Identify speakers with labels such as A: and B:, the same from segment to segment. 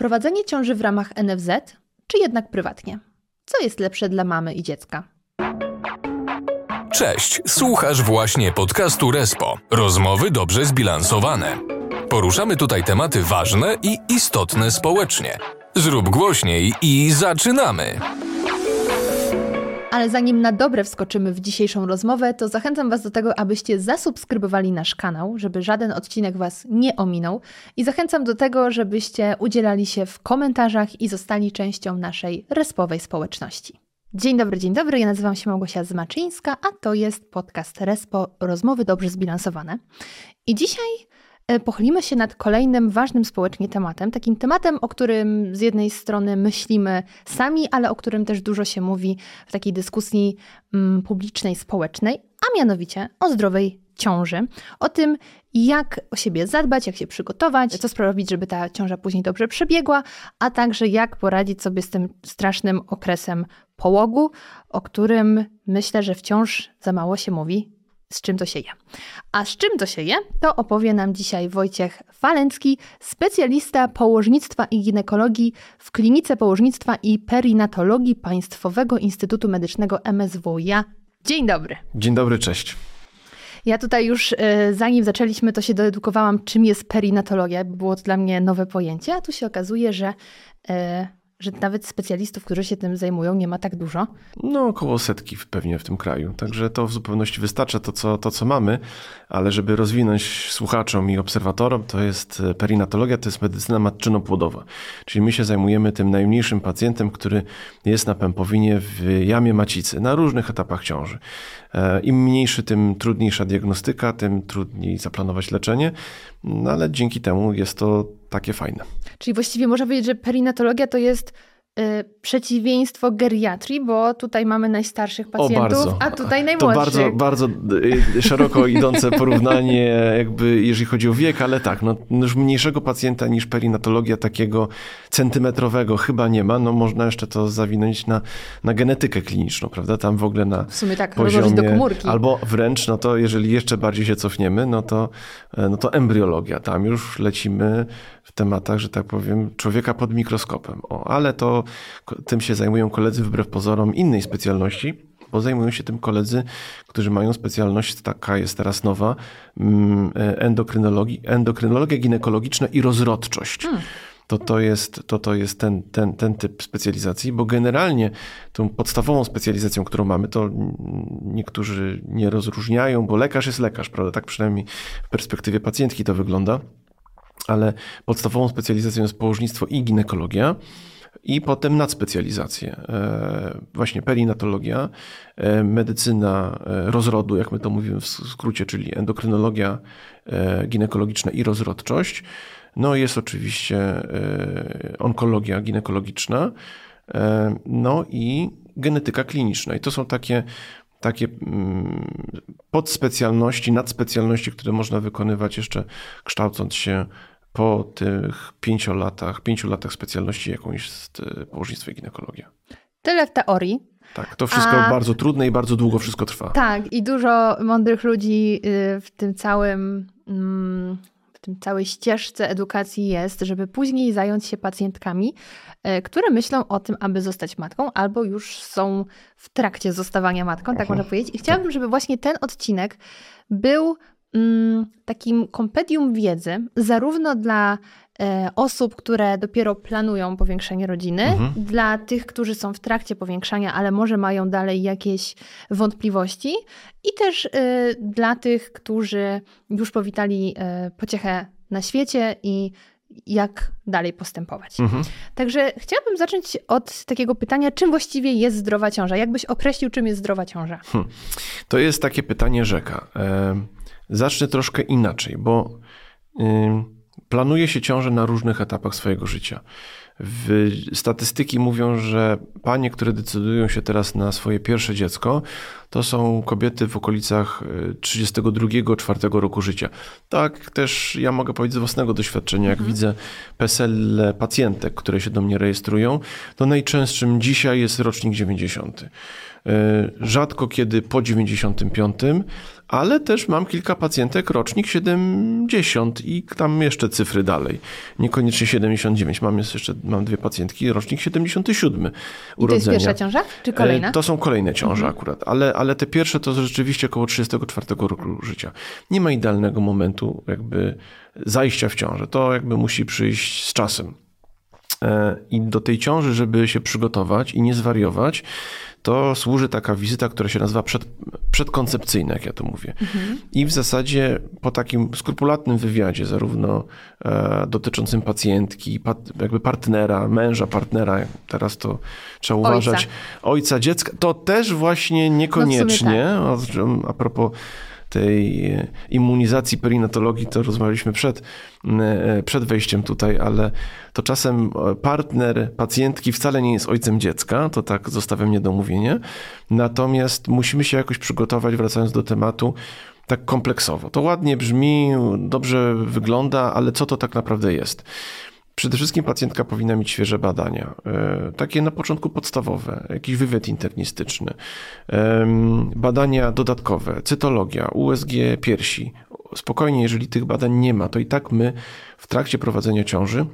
A: Prowadzenie ciąży w ramach NFZ, czy jednak prywatnie? Co jest lepsze dla mamy i dziecka?
B: Cześć, słuchasz właśnie podcastu Respo. Rozmowy dobrze zbilansowane. Poruszamy tutaj tematy ważne i istotne społecznie. Zrób głośniej i zaczynamy!
A: Ale zanim na dobre wskoczymy w dzisiejszą rozmowę, to zachęcam Was do tego, abyście zasubskrybowali nasz kanał, żeby żaden odcinek Was nie ominął. I zachęcam do tego, żebyście udzielali się w komentarzach i zostali częścią naszej respowej społeczności. Dzień dobry, dzień dobry. Ja nazywam się Małgosia Zmaczyńska, a to jest podcast Respo Rozmowy Dobrze Zbilansowane. I dzisiaj pochylimy się nad kolejnym ważnym społecznie tematem, takim tematem, o którym z jednej strony myślimy sami, ale o którym też dużo się mówi w takiej dyskusji mm, publicznej, społecznej, a mianowicie o zdrowej ciąży, o tym, jak o siebie zadbać, jak się przygotować, co sprawić, żeby ta ciąża później dobrze przebiegła, a także jak poradzić sobie z tym strasznym okresem połogu, o którym myślę, że wciąż za mało się mówi z czym to się je. A z czym to się je, to opowie nam dzisiaj Wojciech Falencki, specjalista położnictwa i ginekologii w Klinice Położnictwa i Perinatologii Państwowego Instytutu Medycznego MSWiA. Dzień dobry.
C: Dzień dobry, cześć.
A: Ja tutaj już e, zanim zaczęliśmy, to się doedukowałam, czym jest perinatologia, bo było to dla mnie nowe pojęcie, a tu się okazuje, że e, że nawet specjalistów, którzy się tym zajmują, nie ma tak dużo?
C: No, około setki pewnie w tym kraju. Także to w zupełności wystarcza to, co, to, co mamy, ale żeby rozwinąć słuchaczom i obserwatorom, to jest e, perinatologia, to jest medycyna matczyno-płodowa. Czyli my się zajmujemy tym najmniejszym pacjentem, który jest na pępowinie w jamie macicy, na różnych etapach ciąży. E, Im mniejszy, tym trudniejsza diagnostyka, tym trudniej zaplanować leczenie, no ale dzięki temu jest to takie fajne.
A: Czyli właściwie można powiedzieć, że perinatologia to jest przeciwieństwo geriatrii, bo tutaj mamy najstarszych pacjentów, a tutaj najmłodszych.
C: To bardzo, bardzo y, szeroko idące porównanie, jakby jeżeli chodzi o wiek, ale tak, no, już mniejszego pacjenta niż perinatologia takiego centymetrowego chyba nie ma. No można jeszcze to zawinąć na, na genetykę kliniczną, prawda? Tam w ogóle na
A: w sumie tak,
C: poziomie,
A: do komórki.
C: Albo wręcz, no to jeżeli jeszcze bardziej się cofniemy, no to, e, no to embryologia. Tam już lecimy w tematach, że tak powiem, człowieka pod mikroskopem. O, ale to tym się zajmują koledzy wbrew pozorom innej specjalności, bo zajmują się tym koledzy, którzy mają specjalność, taka jest teraz nowa, mm, endokrynologii, endokrynologia ginekologiczna i rozrodczość. Hmm to to jest, to to jest ten, ten, ten typ specjalizacji, bo generalnie tą podstawową specjalizacją, którą mamy, to niektórzy nie rozróżniają, bo lekarz jest lekarz, prawda? Tak przynajmniej w perspektywie pacjentki to wygląda, ale podstawową specjalizacją jest położnictwo i ginekologia i potem nadspecjalizacje. E, właśnie perinatologia, e, medycyna e, rozrodu, jak my to mówimy w skrócie, czyli endokrynologia ginekologiczna i rozrodczość. No jest oczywiście onkologia ginekologiczna, no i genetyka kliniczna. I to są takie takie mm, podspecjalności, nadspecjalności, które można wykonywać jeszcze kształcąc się po tych pięciu latach, pięciu latach specjalności, jaką jest e, położnictwo i ginekologia.
A: Tyle w teorii.
C: Tak, to wszystko A... bardzo trudne i bardzo długo wszystko trwa.
A: Tak, i dużo mądrych ludzi y, w tym całym, mm, w tym całej ścieżce edukacji jest, żeby później zająć się pacjentkami, y, które myślą o tym, aby zostać matką, albo już są w trakcie zostawania matką, tak można powiedzieć. I chciałabym, żeby właśnie ten odcinek był takim kompedium wiedzy, zarówno dla e, osób, które dopiero planują powiększenie rodziny, mhm. dla tych, którzy są w trakcie powiększania, ale może mają dalej jakieś wątpliwości, i też e, dla tych, którzy już powitali e, pociechę na świecie i jak dalej postępować. Mhm. Także chciałabym zacząć od takiego pytania, czym właściwie jest zdrowa ciąża? Jak byś określił, czym jest zdrowa ciąża? Hmm.
C: To jest takie pytanie rzeka. Zacznę troszkę inaczej, bo planuje się ciążę na różnych etapach swojego życia. W statystyki mówią, że panie, które decydują się teraz na swoje pierwsze dziecko, to są kobiety w okolicach 32-4 y, roku życia. Tak też ja mogę powiedzieć z własnego doświadczenia, jak mhm. widzę PESEL pacjentek, które się do mnie rejestrują, to najczęstszym dzisiaj jest rocznik 90. rzadko kiedy po 95, ale też mam kilka pacjentek, rocznik 70 i tam jeszcze cyfry dalej. Niekoniecznie 79. Mam jeszcze mam dwie pacjentki, rocznik 77 I urodzenia. to
A: jest pierwsza ciąża, czy kolejna?
C: E, to są kolejne ciąże mhm. akurat, ale, ale te pierwsze to rzeczywiście około 34 roku życia. Nie ma idealnego momentu jakby zajścia w ciążę. To jakby musi przyjść z czasem. E, I do tej ciąży, żeby się przygotować i nie zwariować, to służy taka wizyta, która się nazywa przed, przedkoncepcyjna, jak ja to mówię. Mhm. I w zasadzie po takim skrupulatnym wywiadzie, zarówno e, dotyczącym pacjentki, pat, jakby partnera, męża, partnera, teraz to trzeba uważać, ojca, ojca dziecka, to też właśnie niekoniecznie, no tak. a propos tej e, immunizacji perinatologii, to rozmawialiśmy przed, e, przed wejściem tutaj, ale to czasem e, partner pacjentki wcale nie jest ojcem dziecka, to tak zostawiam niedomówienie. Natomiast musimy się jakoś przygotować, wracając do tematu, tak kompleksowo. To ładnie brzmi, dobrze wygląda, ale co to tak naprawdę jest? Przede wszystkim pacjentka powinna mieć świeże badania, e, takie na początku podstawowe, jakiś wywiad internistyczny, badania dodatkowe, cytologia, USG piersi. Spokojnie, jeżeli tych badań nie ma, to i tak my w trakcie prowadzenia ciąży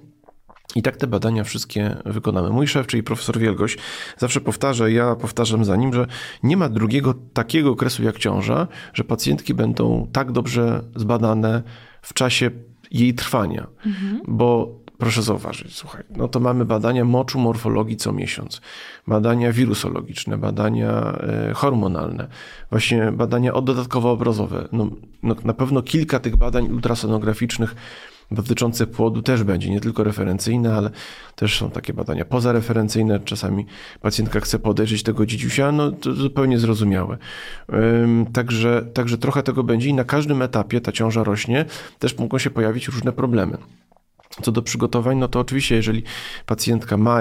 C: i tak te badania wszystkie wykonamy. Mój szef, czyli profesor Wielgoś, zawsze powtarza, ja powtarzam za nim, że nie ma drugiego takiego okresu jak ciąża, że pacjentki będą tak dobrze zbadane w czasie jej trwania, mhm. bo Proszę zauważyć, słuchaj, no to mamy badania moczu morfologii co miesiąc, badania wirusologiczne, badania e, hormonalne, właśnie badania dodatkowo obrazowe. No, no, na pewno kilka tych badań ultrasonograficznych dotyczących płodu też będzie, nie tylko referencyjne, ale też są takie badania pozareferencyjne. Czasami pacjentka chce podejrzeć tego dzidziusia, no to zupełnie zrozumiałe. Także, także trochę tego będzie i na każdym etapie ta ciąża rośnie, też mogą się pojawić różne problemy. Co do przygotowań, no to oczywiście, jeżeli pacjentka ma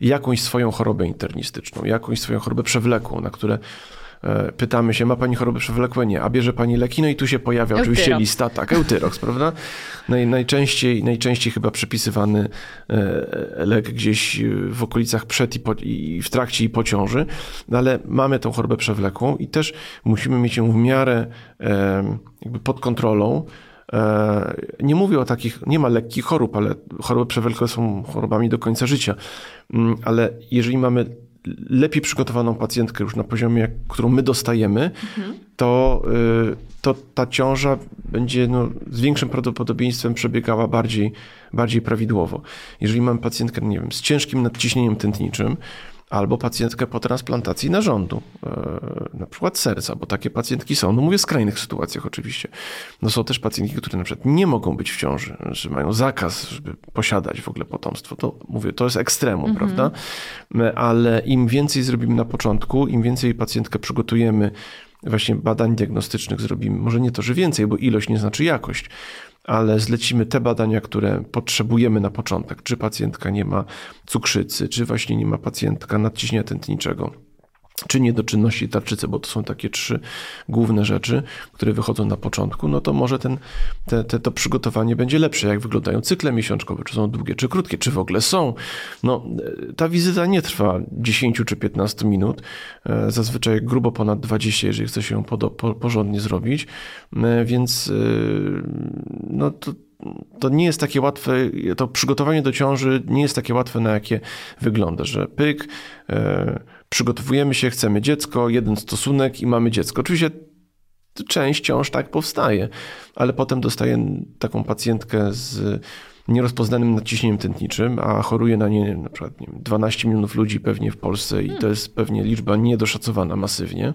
C: jakąś swoją chorobę internistyczną, jakąś swoją chorobę przewlekłą, na które e, pytamy się, ma pani choroby przewlekłe? Nie. A bierze pani leki? No i tu się pojawia Eutyrox. oczywiście lista, tak, eutyrox, prawda? Naj, najczęściej, najczęściej chyba przypisywany e, lek gdzieś w okolicach przed i, po, i w trakcie i po ciąży, no ale mamy tą chorobę przewlekłą i też musimy mieć ją w miarę jakby pod kontrolą, E, nie mówię o takich, nie ma lekkich chorób, ale choroby przewlekłe są chorobami do końca życia. Mm, ale jeżeli mamy lepiej przygotowaną pacjentkę już na poziomie, którą my dostajemy, mhm. to, y, to ta ciąża będzie no, z większym prawdopodobieństwem przebiegała bardziej, bardziej prawidłowo. Jeżeli mamy pacjentkę, nie wiem, z ciężkim nadciśnieniem tętniczym, albo pacjentkę po transplantacji narządu, e, na przykład serca, bo takie pacjentki są. No mówię w skrajnych sytuacjach oczywiście. No są też pacjentki, które na przykład nie mogą być w ciąży, że mają zakaz, żeby posiadać w ogóle potomstwo. To mówię, to jest ekstremum, mhm. prawda? E, ale im więcej zrobimy na początku, im więcej pacjentkę przygotujemy, właśnie badań diagnostycznych zrobimy, może nie to, że więcej, bo ilość nie znaczy jakość, ale zlecimy te badania, które potrzebujemy na początek. Czy pacjentka nie ma cukrzycy, czy właśnie nie ma pacjentka nadciśnienia tętniczego czy niedoczynności tarczycy, bo to są takie trzy główne rzeczy, które wychodzą na początku, no to może ten, te, te, to przygotowanie będzie lepsze. Jak wyglądają cykle miesiączkowe, czy są długie, czy krótkie, czy w ogóle są. No, ta wizyta nie trwa 10 czy 15 minut, e, zazwyczaj grubo ponad 20, jeżeli chce się ją porządnie zrobić, e, więc e, no to to nie jest takie łatwe, to przygotowanie do ciąży nie jest takie łatwe, na jakie wygląda, że pyk, przygotowujemy się, chcemy dziecko, jeden stosunek i mamy dziecko. Oczywiście część ciąż tak powstaje, ale potem dostaję taką pacjentkę z nierozpoznanym nadciśnieniem tętniczym, a choruje na nie na przykład nie wiem, 12 milionów ludzi pewnie w Polsce i to jest pewnie liczba niedoszacowana masywnie.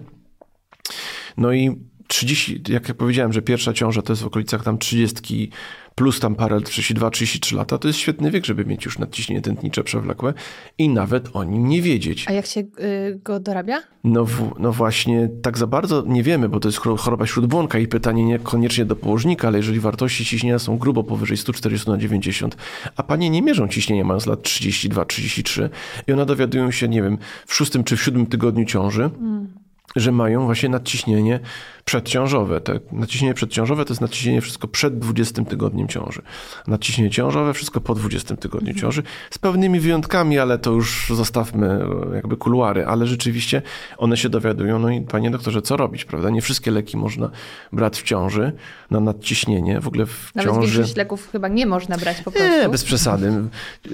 C: No i 30, jak ja powiedziałem, że pierwsza ciąża to jest w okolicach tam 30 plus tam parę 32-33 lata, to jest świetny wiek, żeby mieć już nadciśnienie tętnicze przewlekłe i nawet o nim nie wiedzieć.
A: A jak się y, go dorabia?
C: No, w, no właśnie, tak za bardzo nie wiemy, bo to jest choroba śródbłonka i pytanie niekoniecznie do położnika, ale jeżeli wartości ciśnienia są grubo powyżej 140 na 90, a panie nie mierzą ciśnienia mając lat 32-33 i one dowiadują się, nie wiem, w szóstym czy w siódmym tygodniu ciąży, mm że mają właśnie nadciśnienie przedciążowe. Te nadciśnienie przedciążowe to jest nadciśnienie wszystko przed 20 tygodniem ciąży. Nadciśnienie ciążowe wszystko po 20 tygodniu mhm. ciąży. Z pewnymi wyjątkami, ale to już zostawmy e, jakby kuluary, ale rzeczywiście one się dowiadują. No i panie doktorze, co robić, prawda? Nie wszystkie leki można brać w ciąży na nadciśnienie. W ogóle w
A: Nawet
C: ciąży...
A: większość leków chyba nie można brać po prostu.
C: Nie, bez przesady.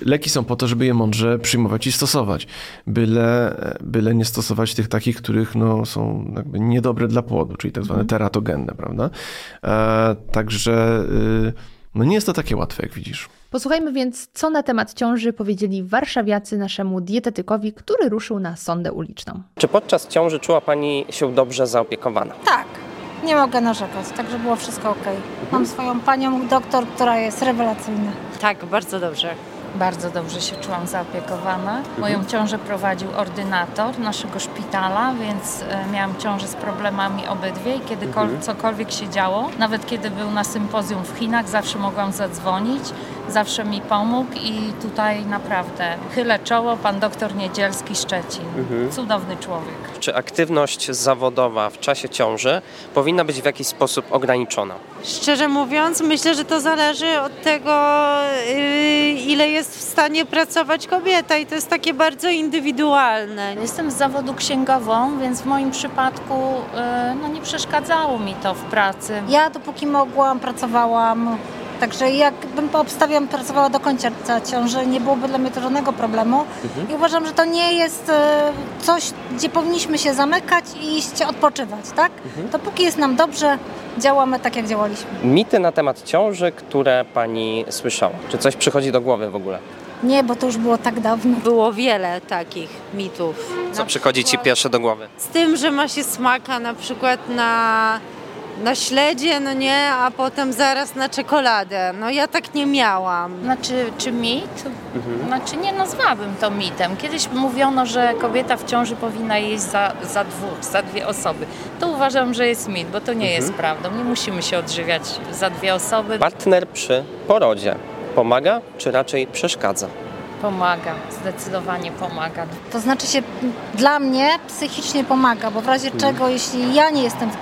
C: Leki są po to, żeby je mądrze przyjmować i stosować. Byle, byle nie stosować tych takich, których no, są jakby niedobre dla płodu, czyli tak zwane mhm. teratogenne, prawda? E, także y, no nie jest to takie łatwe, jak widzisz.
A: Posłuchajmy więc, co na temat ciąży powiedzieli warszawiacy naszemu dietetykowi, który ruszył na sondę uliczną.
D: Czy podczas ciąży czuła Pani się dobrze zaopiekowana?
E: Tak, nie mogę narzekać, także było wszystko ok. Mam swoją panią doktor, która jest rewelacyjna.
F: Tak, bardzo dobrze.
G: Bardzo dobrze się czułam zaopiekowana. Moją mhm. ciążę prowadził ordynator naszego szpitala, więc e, miałam ciążę z problemami obydwie i kiedy mhm. cokolwiek się działo, nawet kiedy był na sympozjum w Chinach, zawsze mogłam zadzwonić, zawsze mi pomógł i tutaj naprawdę chylę czoło, pan doktor Niedzielski Szczecin. Mhm. Cudowny człowiek.
D: Czy aktywność zawodowa w czasie ciąży powinna być w jakiś sposób ograniczona?
F: Szczerze mówiąc, myślę, że to zależy od tego, y, ile jest w stanie pracować kobieta i to jest takie bardzo indywidualne.
G: Jestem z zawodu księgową, więc w moim przypadku y, no, nie przeszkadzało mi to w pracy.
E: Ja dopóki mogłam, pracowałam. Także jakbym obstawiam, pracowała do końca ciąży, nie byłoby dla mnie to żadnego problemu. Mhm. I uważam, że to nie jest y, coś, gdzie powinniśmy się zamykać i iść odpoczywać, tak? Mhm. Dopóki jest nam dobrze, działamy tak, jak działaliśmy.
D: Mity na temat ciąży, które Pani słyszała. Czy coś przychodzi do głowy w ogóle?
E: Nie, bo to już było tak dawno.
F: Było wiele takich mitów.
D: Co na przychodzi Ci pierwsze do głowy?
F: Z tym, że ma się smaka na przykład na na śledzie, no nie, a potem zaraz na czekoladę. No ja tak nie miałam.
G: Znaczy, czy mit? Mhm. Znaczy nie nazwałabym to mitem. Kiedyś mówiono, że kobieta w ciąży powinna jeść za, za dwóch, za dwie osoby. To uważam, że jest mit, bo to nie mhm. jest prawdą. Nie musimy się odżywiać za dwie osoby.
D: Partner przy porodzie pomaga, czy raczej przeszkadza?
G: Pomaga, zdecydowanie pomaga.
E: To znaczy się dla mnie psychicznie pomaga, bo w razie hmm. czego, jeśli ja nie jestem w,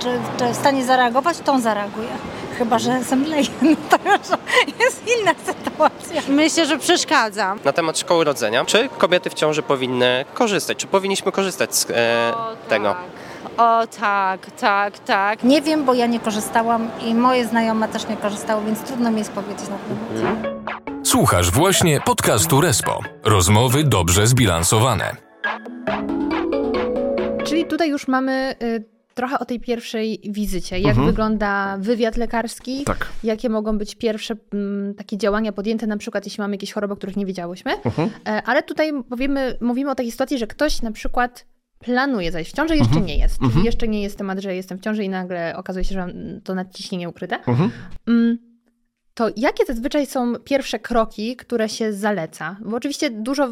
E: w, stanie zareagować, to on zareaguje. Chyba, że zemdleję, no to już jest inna sytuacja.
F: Myślę, że przeszkadza.
D: Na temat szkoły rodzenia. Czy kobiety w ciąży powinny korzystać? Czy powinniśmy korzystać z e, o, tego?
F: O tak, tak, tak.
E: Nie wiem, bo ja nie korzystałam i moje znajome też nie korzystały, więc trudno mi jest powiedzieć na ten temat.
B: Słuchasz właśnie podcastu Respo. Rozmowy dobrze zbilansowane.
A: Czyli tutaj już mamy y, trochę o tej pierwszej wizycie. Jak mhm. wygląda wywiad lekarski?
C: Tak.
A: Jakie mogą być pierwsze m, mm, takie działania podjęte, na przykład jeśli mamy jakieś choroby, o których nie wiedziałyśmy. Mhm. E, ale tutaj powiemy, mówimy o takiej sytuacji, że ktoś na przykład planuje zajść w ciążę, jeszcze mhm. nie jest. Czyli mhm. jeszcze nie jest temat, że jestem w ciąży i nagle okazuje się, że to nadciśnienie ukryte. Mhm. Mm to jakie zazwyczaj są pierwsze kroki, które się zaleca? Bo oczywiście dużo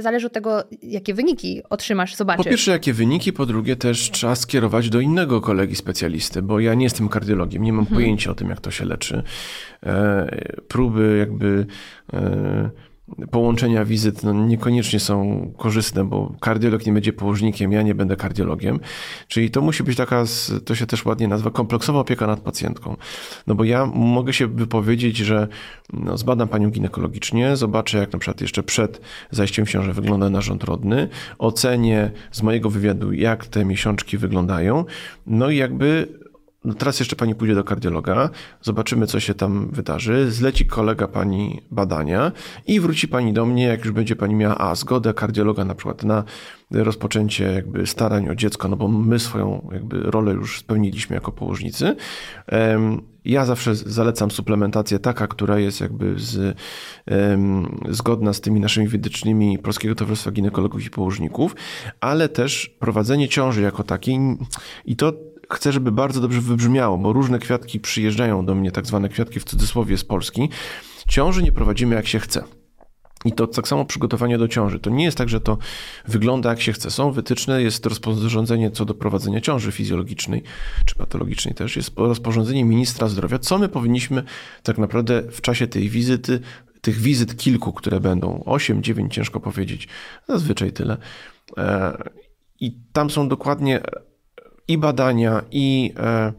A: zależy od tego, jakie wyniki otrzymasz, zobaczysz.
C: Po pierwsze, jakie wyniki, po drugie też trzeba skierować do innego kolegi specjalisty, bo ja nie jestem kardiologiem, nie mam pojęcia o tym, jak to się leczy. E, próby jakby... E, połączenia wizyt no, niekoniecznie są korzystne, bo kardiolog nie będzie położnikiem, ja nie będę kardiologiem. Czyli to musi być taka, to się też ładnie nazywa, kompleksowa opieka nad pacjentką. No bo ja mogę się wypowiedzieć, że no, zbadam panią ginekologicznie, zobaczę jak na przykład jeszcze przed zajściem w ciążę wygląda narząd rodny, ocenię z mojego wywiadu jak te miesiączki wyglądają, no i jakby no teraz jeszcze pani pójdzie do kardiologa, zobaczymy, co się tam wydarzy. Zleci kolega pani badania i wróci pani do mnie, jak już będzie pani miała a, zgodę kardiologa na przykład na rozpoczęcie jakby starań o dziecko, no bo my swoją jakby rolę już spełniliśmy jako położnicy. Ja zawsze zalecam suplementację taka, która jest jakby z, zgodna z tymi naszymi wytycznymi Polskiego Towarzystwa Ginekologów i Położników, ale też prowadzenie ciąży jako takiej i to chcę, żeby bardzo dobrze wybrzmiało, bo różne kwiatki przyjeżdżają do mnie, tak zwane kwiatki w cudzysłowie z Polski. Ciąży nie prowadzimy jak się chce. I to tak samo przygotowanie do ciąży. To nie jest tak, że to wygląda jak się chce. Są wytyczne, jest rozporządzenie co do prowadzenia ciąży fizjologicznej czy patologicznej też. Jest rozporządzenie ministra zdrowia, co my powinniśmy tak naprawdę w czasie tej wizyty, tych wizyt kilku, które będą, 8, 9, ciężko powiedzieć, zazwyczaj tyle. E, I tam są dokładnie i badania, i, e,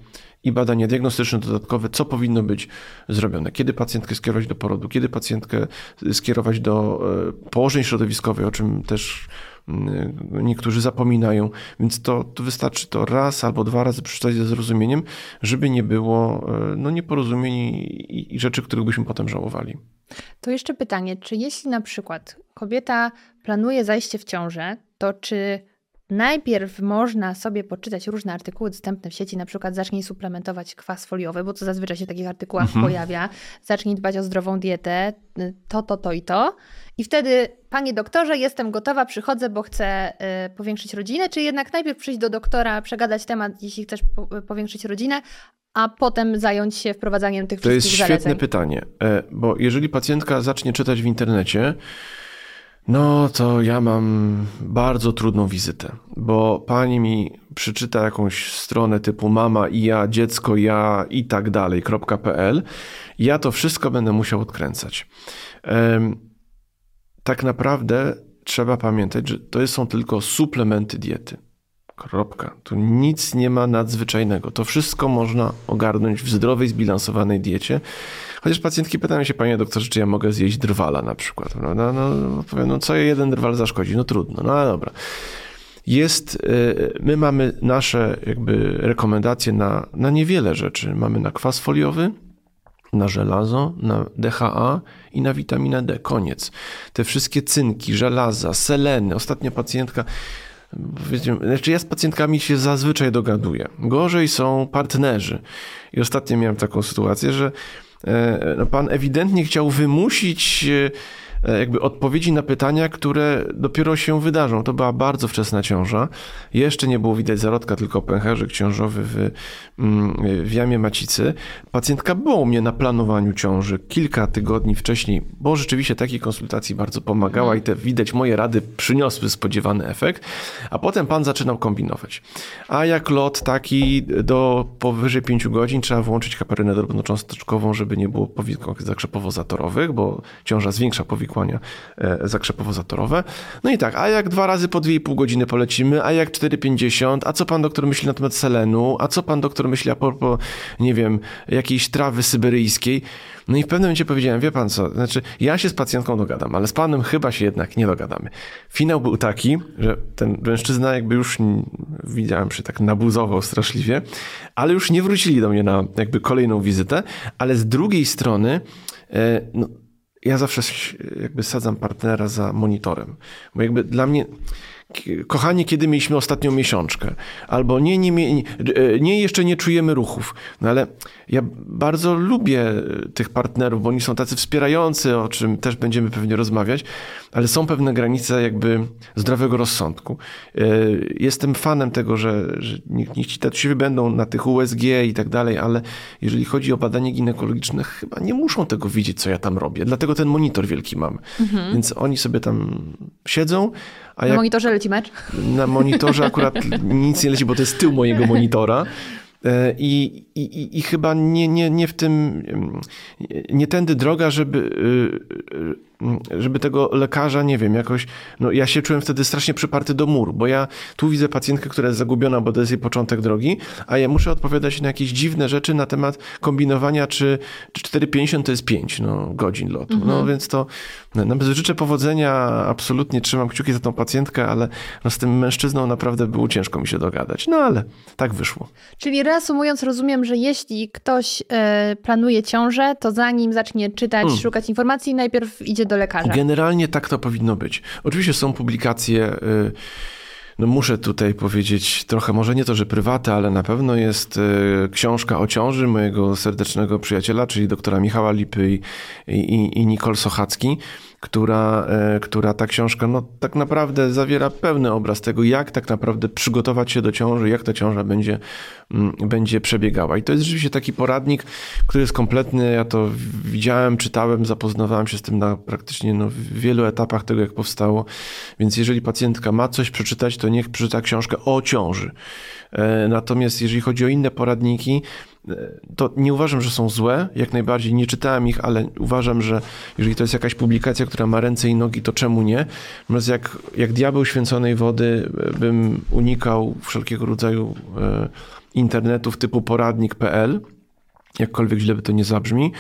C: i badania diagnostyczne dodatkowe, co powinno być zrobione. Kiedy pacjentkę skierować do porodu, kiedy pacjentkę skierować do e, położeń środowiskowych, o czym też mm, niektórzy zapominają, więc to, to wystarczy to raz albo dwa razy przeczytać ze zrozumieniem, żeby nie było e, no, nieporozumień i, i rzeczy, których byśmy potem żałowali.
A: To jeszcze pytanie, czy jeśli na przykład kobieta planuje zajście w ciążę, to czy Najpierw można sobie poczytać różne artykuły dostępne w sieci, na przykład zacznij suplementować kwas foliowy, bo to zazwyczaj się w takich artykułach mhm. pojawia. Zacznij dbać o zdrową dietę, to, to, to i to. I wtedy, panie doktorze, jestem gotowa, przychodzę, bo chcę y, powiększyć rodzinę, czy jednak najpierw przyjść do doktora, przegadać temat, jeśli chcesz po, powiększyć rodzinę, a potem zająć się wprowadzaniem tych
C: to
A: wszystkich
C: To jest
A: zaleceń.
C: świetne pytanie, e, bo jeżeli pacjentka zacznie czytać w internecie, no to ja mam bardzo trudną wizytę, bo pani mi przeczyta jakąś stronę typu mama i ja, dziecko ja i tak dalej.pl. Ja to wszystko będę musiał odkręcać. Tak naprawdę trzeba pamiętać, że to są tylko suplementy diety. Kropka. Tu nic nie ma nadzwyczajnego. To wszystko można ogarnąć w zdrowej, zbilansowanej diecie. Chociaż pacjentki pytają się, panie doktorze, czy ja mogę zjeść drwala na przykład. No, no, powiem, no co jeden drwal zaszkodzi? No trudno, no dobra. Jest, y, my mamy nasze jakby rekomendacje na, na niewiele rzeczy. Mamy na kwas foliowy, na żelazo, na DHA i na witaminę D. Koniec. Te wszystkie cynki, żelaza, seleny. Ostatnia pacjentka znaczy ja z pacjentkami się zazwyczaj dogaduję. Gorzej są partnerzy. I ostatnio miałem taką sytuację, że e, no pan ewidentnie chciał wymusić E, jakby odpowiedzi na pytania, które dopiero się wydarzą. To była bardzo wczesna ciąża. Jeszcze nie było widać zarodka, tylko pęcherzyk ciążowy w, mm, w jamie macicy. Pacjentka była u mnie na planowaniu ciąży kilka tygodni wcześniej, bo rzeczywiście takiej konsultacji bardzo pomagała i te widać moje rady przyniosły spodziewany efekt, a potem pan zaczynał kombinować. A jak lot taki do powyżej 5 godzin trzeba włączyć kaperynę drobnocząsteczkową, żeby nie było powikłań zakrzepowo-zatorowych, bo ciąża zwiększa powikłania powikłania e, zakrzepowo-zatorowe. No i tak, a jak dwa razy po 2,5 godziny polecimy, a jak 4,50, a co pan doktor myśli na temat selenu, a co pan doktor myśli a propos, nie wiem, jakiejś trawy syberyjskiej. No i w pewnym momencie powiedziałem, wie pan co, znaczy ja się z pacjentką dogadam, ale z panem chyba się jednak nie dogadamy. Finał był taki, że ten mężczyzna jakby już, widziałem, że tak nabuzował straszliwie, ale już nie wrócili do mnie na jakby kolejną wizytę, ale z drugiej strony, e, no, ja zawsze jakby sadzam partnera za monitorem, bo jakby dla mnie kochanie, kiedy mieliśmy ostatnią miesiączkę, albo nie, nie, nie, nie, jeszcze nie czujemy ruchów. No ale ja bardzo lubię tych partnerów, bo oni są tacy wspierający, o czym też będziemy pewnie rozmawiać, ale są pewne granice jakby zdrowego rozsądku. E, jestem fanem tego, że, że niech, niech ci tatusiowie będą na tych USG i tak dalej, ale jeżeli chodzi o badanie ginekologiczne, chyba nie muszą tego widzieć, co ja tam robię. Dlatego ten monitor wielki mam. Mhm. Więc oni sobie tam siedzą,
A: a na monitorze leci mecz?
C: Na monitorze akurat nic nie leci, bo to jest tył mojego monitora. E, I, i, I chyba nie, nie, nie w tym, nie tędy droga, żeby, y, y, żeby tego lekarza, nie wiem, jakoś, no ja się czułem wtedy strasznie przyparty do muru, bo ja tu widzę pacjentkę, która jest zagubiona, bo to jest jej początek drogi, a ja muszę odpowiadać na jakieś dziwne rzeczy na temat kombinowania, czy, czy 4,50 to jest 5 no, godzin lotu. No mhm. No więc to, no, życzę powodzenia, absolutnie trzymam kciuki za tą pacjentkę, ale no, z tym mężczyzną naprawdę było ciężko mi się dogadać. No ale tak wyszło.
A: Czyli reasumując, rozumiem, że jeśli ktoś y, planuje ciążę, to zanim zacznie czytać, hmm. szukać informacji, najpierw idzie do lekarza.
C: Generalnie tak to powinno być. Oczywiście są publikacje. Y, no muszę tutaj powiedzieć trochę, może nie to, że prywaty, ale na pewno jest y, książka o ciąży mojego serdecznego przyjaciela, czyli doktora Michała Lipy i, i, i Nicole Sochacki, która, e, która ta książka no, tak naprawdę zawiera pełny obraz tego, jak tak naprawdę przygotować się do ciąży, jak ta ciąża będzie, mm, będzie przebiegała. I to jest rzeczywiście taki poradnik, który jest kompletny. Ja to widziałem, czytałem, zapoznawałem się z tym na praktycznie no, wielu etapach tego, jak powstało. Więc jeżeli pacjentka ma coś przeczytać, to niech przeczyta książkę o ciąży. E, natomiast jeżeli chodzi o inne poradniki, to nie uważam, że są złe, jak najbardziej nie czytałem ich, ale uważam, że jeżeli to jest jakaś publikacja, która ma ręce i nogi, to czemu nie? Natomiast jak, jak diabeł święconej wody bym unikał wszelkiego rodzaju e, internetów typu poradnik.pl, jakkolwiek źle by to nie zabrzmi.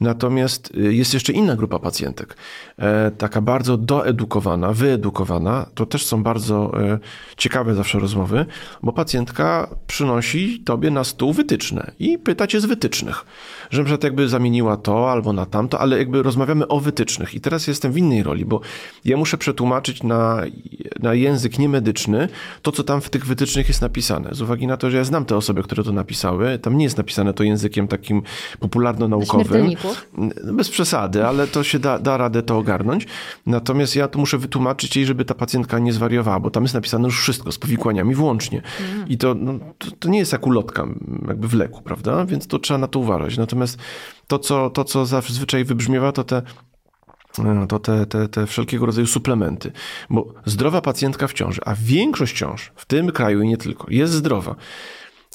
C: Natomiast y, jest jeszcze inna grupa pacjentek, e, taka bardzo doedukowana, wyedukowana. To też są bardzo e, ciekawe zawsze rozmowy, bo pacjentka przynosi tobie na stół wytyczne i pyta cię z wytycznych, że na jakby zamieniła to albo na tamto, ale jakby rozmawiamy o wytycznych. I teraz jestem w innej roli, bo ja muszę przetłumaczyć na, na język niemedyczny to, co tam w tych wytycznych jest napisane. Z uwagi na to, że ja znam te osoby, które to napisały, tam nie jest napisane to językiem takim popularno-naukowym. No, bez przesady, ale to się da, da radę to ogarnąć. Natomiast ja to muszę wytłumaczyć jej, żeby ta pacjentka nie zwariowała, bo tam jest napisane już wszystko, z powikłaniami włącznie. Mm. I to, no, to, to, nie jest jak ulotka jakby w leku, prawda? Więc to trzeba na to uważać. Natomiast to, co, to, co zazwyczaj wybrzmiewa, to te no, to te, te, te wszelkiego rodzaju suplementy. Bo zdrowa pacjentka w ciąży, a większość ciąż w tym kraju i nie tylko, jest zdrowa.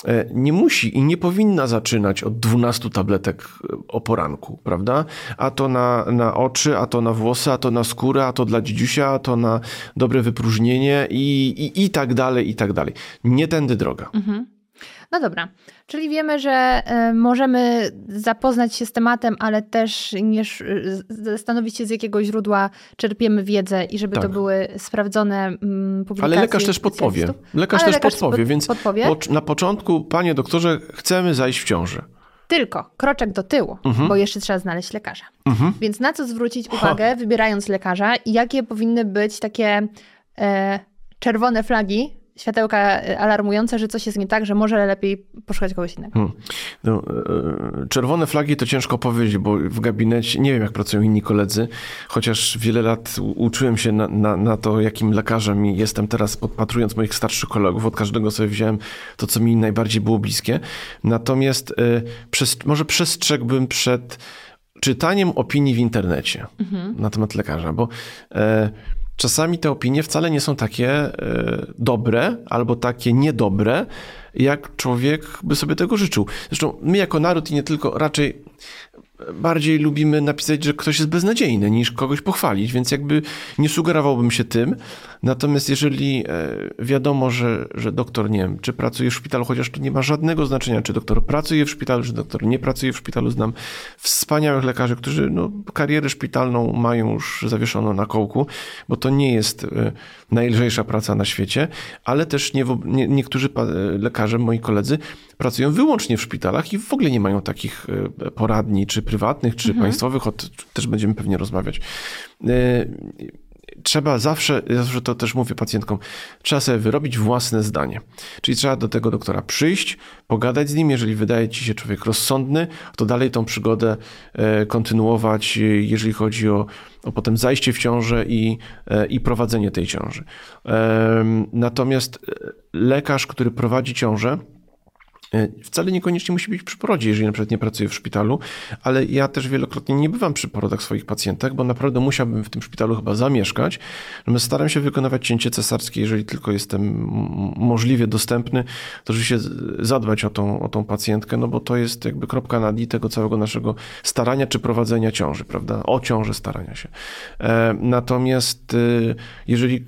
C: E, nie musi i nie powinna zaczynać od 12 tabletek e, o poranku, prawda? A to na, na oczy, a to na włosy, a to na skórę, a to dla dzidziusia, a to na dobre wypróżnienie i, i, i tak dalej, i tak dalej. Nie tędy droga. Mhm.
A: No dobra, czyli wiemy, że y, możemy zapoznać się z tematem, ale też nie zastanowić się, z jakiego źródła czerpiemy wiedzę i żeby tak. to były sprawdzone mm, publikacje.
C: Ale lekarz też podpowie. Lekarz ale też lekarz podpowie, pod, więc podpowie. Po, na początku, panie doktorze, chcemy zajść w ciążę.
A: Tylko kroczek do tyłu, mhm. bo jeszcze trzeba znaleźć lekarza. Mhm. Więc na co zwrócić uwagę, ha. wybierając lekarza i jakie powinny być takie e, czerwone flagi, światełka y, alarmujące, że coś jest nie tak, że może lepiej poszukać kogoś innego. Hmm. No,
C: e, czerwone flagi to ciężko powiedzieć, bo w gabinecie nie wiem, jak pracują inni koledzy, chociaż wiele lat uczyłem się na, na, na to, jakim lekarzem jestem teraz, podpatrując moich starszych kolegów. Od każdego sobie wziąłem to, co mi najbardziej było bliskie. Natomiast e, przez, może przestrzegłbym przed czytaniem opinii w internecie mhm. na temat lekarza, bo e, czasami te opinie wcale nie są takie e, dobre albo takie niedobre, jak człowiek by sobie tego życzył. Zresztą my jako naród i nie tylko, raczej bardziej lubimy napisać, że ktoś jest beznadziejny, niż kogoś pochwalić, więc jakby nie sugerowałbym się tym. Natomiast jeżeli e, wiadomo, że, że doktor, nie wiem, czy pracuje w szpitalu, chociaż to nie ma żadnego znaczenia, czy doktor pracuje w szpitalu, czy doktor nie pracuje w szpitalu, znam wspaniałych lekarzy, którzy no, karierę szpitalną mają już zawieszoną na kołku, bo to nie jest e, najlżejsza praca na świecie, ale też nie, nie, niektórzy lekarze, moi koledzy, pracują wyłącznie w szpitalach i w ogóle nie mają takich e, poradni, czy prywatnych, czy mhm. państwowych, o też będziemy pewnie rozmawiać. E, trzeba zawsze, zawsze to też mówię pacjentkom, trzeba sobie wyrobić własne zdanie. Czyli trzeba do tego doktora przyjść, pogadać z nim, jeżeli wydaje ci się człowiek rozsądny, to dalej tą przygodę e, kontynuować, jeżeli chodzi o, o potem zajście w ciążę i, i prowadzenie tej ciąży. Natomiast lekarz, który prowadzi ciążę, E, wcale niekoniecznie musi być przy porodzie, jeżeli na przykład nie pracuje w szpitalu, ale ja też wielokrotnie nie bywam przy porodach swoich pacjentek, bo naprawdę musiałbym w tym szpitalu chyba zamieszkać. Natomiast staram się wykonywać cięcie cesarskie, jeżeli tylko jestem możliwie dostępny, to rzeczywiście zadbać o tą, o tą pacjentkę, no bo to jest jakby kropka nad i tego całego naszego starania czy prowadzenia ciąży, prawda? O ciąży starania się. E, natomiast e, jeżeli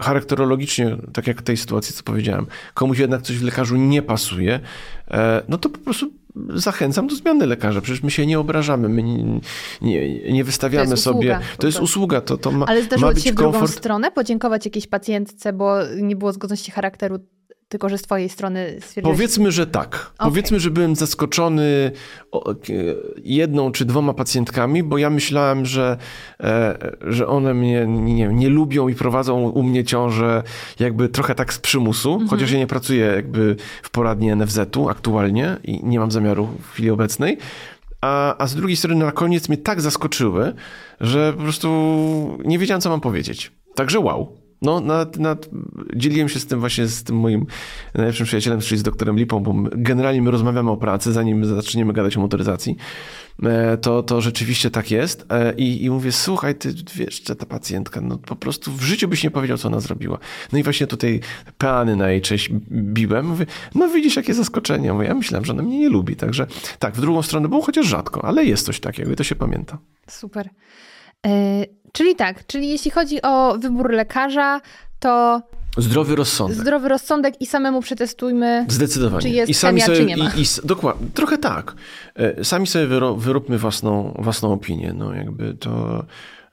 C: charakterologicznie, tak jak w tej sytuacji, co powiedziałem, komuś jednak coś w lekarzu nie pasuje, E, no to po prostu zachęcam do zmiany lekarza. Przecież my się nie obrażamy, my nie, nie, nie wystawiamy to sobie. Usługa, to jest usługa, to, to ma,
A: Ale zdarzyło
C: ma być
A: się w
C: komfort.
A: drugą stronę podziękować jakiejś pacjentce, bo nie było zgodności charakteru tylko że z twojej strony stwierdziłeś...
C: Powiedzmy, że tak. Okay. Powiedzmy, że byłem zaskoczony jedną czy dwoma pacjentkami, bo ja myślałem, że, e, że one mnie nie, nie lubią i prowadzą u mnie ciążę jakby trochę tak z przymusu, mhm. chociaż ja nie pracuję jakby w poradni NFZ-u aktualnie i nie mam zamiaru w chwili obecnej. A, a z drugiej strony na koniec mnie tak zaskoczyły, że po prostu nie wiedziałem, co mam powiedzieć. Także wow. No, nad, nad, dzieliłem się z tym właśnie z tym moim najlepszym przyjacielem, czyli z doktorem Lipą, bo generalnie my rozmawiamy o pracy, zanim zaczniemy gadać o motoryzacji. E, to, to rzeczywiście tak jest. E, I, I mówię, słuchaj, ty wiesz, że ta pacjentka, no po prostu w życiu byś nie powiedział, co ona zrobiła. No i właśnie tutaj peany na jej cześć biłem. Mówię, no widzisz, jakie zaskoczenie. Mówię, ja myślałem, że ona mnie nie lubi. Także tak, w drugą stronę było chociaż rzadko, ale jest coś takiego i to się pamięta.
A: Super. Czyli tak, czyli jeśli chodzi o wybór lekarza, to
C: Zdrowy rozsądek.
A: Zdrowy rozsądek i samemu przetestujmy.
C: Zdecydowanie.
A: Czy jest
C: I sami
A: chemia,
C: sobie,
A: czy nie ma.
C: I, i, dokładnie, trochę tak. E, Sami sobie wyro, wyróbmy własną, własną opinię. No jakby to,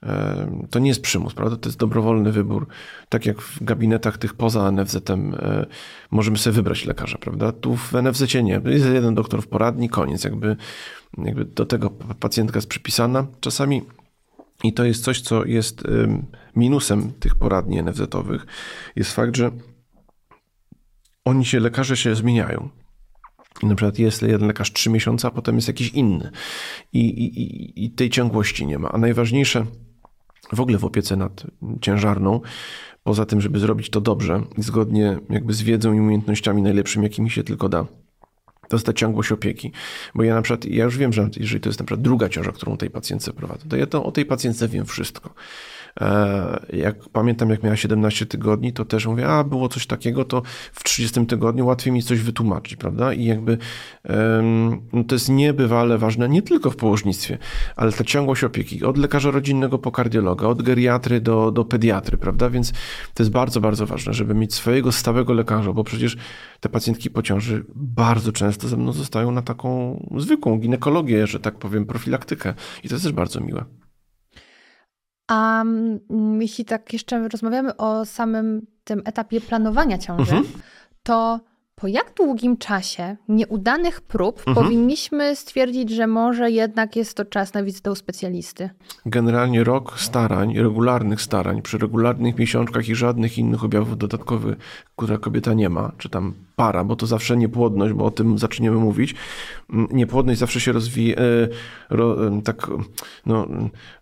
C: e, to nie jest przymus, prawda? To jest dobrowolny wybór. Tak jak w gabinetach tych poza NFZ-em e, możemy sobie wybrać lekarza, prawda? Tu w NFZ-cie nie. Jest jeden doktor w poradni, koniec. Jakby, jakby do tego pacjentka jest przypisana. Czasami i to jest coś, co jest minusem tych poradni NFZ-owych, jest fakt, że oni się, lekarze się zmieniają. I na przykład jest jeden lekarz trzy miesiące, a potem jest jakiś inny. I, i, I tej ciągłości nie ma. A najważniejsze w ogóle w opiece nad ciężarną, poza tym, żeby zrobić to dobrze, zgodnie jakby z wiedzą i umiejętnościami najlepszymi, jakimi się tylko da, ta ciągłość opieki. Bo ja na przykład, ja już wiem, że jeżeli to jest na przykład druga ciąża, którą tej pacjentce prowadzę, to ja to o tej pacjentce wiem wszystko. E, Jak pamiętam, jak miała 17 tygodni, to też mówię, a było coś takiego, to w 30 tygodniu łatwiej mi coś wytłumaczyć, prawda? I jakby no to jest niebywale ważne, nie tylko w położnictwie, ale ta ciągłość opieki, od lekarza rodzinnego po kardiologa, od geriatry do, do pediatry, prawda? Więc to jest bardzo, bardzo ważne, żeby mieć swojego stałego lekarza, bo przecież te pacjentki po ciąży bardzo często ze mną zostają na taką zwykłą ginekologię, że tak powiem, profilaktykę. I to jest też bardzo miłe.
A: A mm, jeśli tak jeszcze rozmawiamy o samym tym etapie planowania ciąży,
C: Mhm.
A: to po jak długim czasie nieudanych prób
C: Mhm.
A: powinniśmy stwierdzić, że może jednak jest to czas na wizytę u specjalisty?
C: Generalnie rok starań, regularnych starań, przy regularnych miesiączkach i żadnych innych objawów dodatkowych, które kobieta nie ma, czy tam para, bo to zawsze niepłodność, bo o tym zaczniemy mówić. Mm, Niepłodność zawsze się rozwija, e, ro, e, tak, no,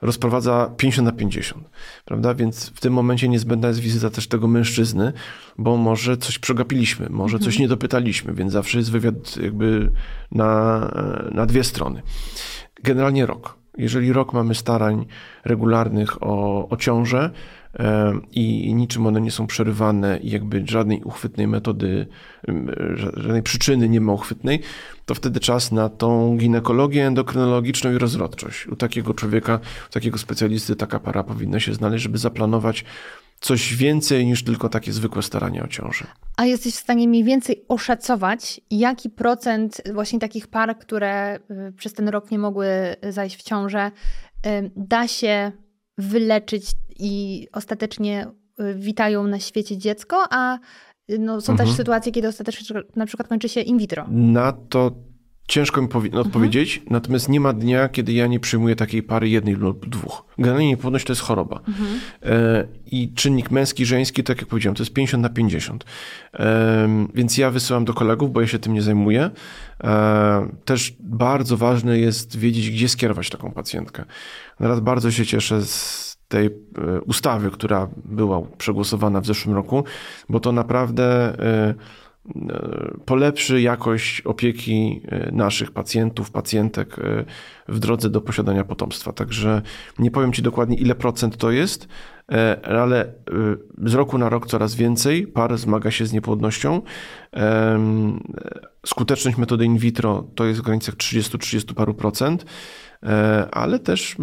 C: rozprowadza 50 na 50, prawda? Więc w tym momencie niezbędna jest wizyta też tego mężczyzny, bo może coś przegapiliśmy, może coś nie dopytaliśmy, więc zawsze jest wywiad jakby na, e, na dwie strony. Generalnie rok. Jeżeli rok mamy starań regularnych o, o ciążę i niczym one nie są przerywane i jakby żadnej uchwytnej metody, żadnej przyczyny nie ma uchwytnej, to wtedy czas na tą ginekologię endokrynologiczną i rozrodczość. U takiego człowieka, u takiego specjalisty taka para powinna się znaleźć, żeby zaplanować coś więcej niż tylko takie zwykłe starania o ciążę.
A: A jesteś w stanie mniej więcej oszacować, jaki procent właśnie takich par, które y, przez ten rok nie mogły zajść w ciążę, y, da się wyleczyć i ostatecznie y, witają na świecie dziecko, a no, są
C: Mhm.
A: też sytuacje, kiedy ostatecznie na przykład kończy się in vitro.
C: Na to ciężko mi powi- odpowiedzieć, natomiast nie ma dnia, kiedy ja nie przyjmuję takiej pary jednej lub dwóch. Generalnie niepłodność to jest choroba. E, I czynnik męski, żeński, tak jak powiedziałem, to jest 50 na 50. E, więc ja wysyłam do kolegów, bo ja się tym nie zajmuję. E, też bardzo ważne jest wiedzieć, gdzie skierować taką pacjentkę. Teraz bardzo się cieszę z tej e, ustawy, która była przegłosowana w zeszłym roku, bo to naprawdę polepszy jakość opieki e, naszych pacjentów, pacjentek e, w drodze do posiadania potomstwa. Także nie powiem Ci dokładnie, ile procent to jest, e, ale e, z roku na rok coraz więcej par zmaga się z niepłodnością. Skuteczność metody in vitro to jest w granicach 30-30 paru procent, e, ale też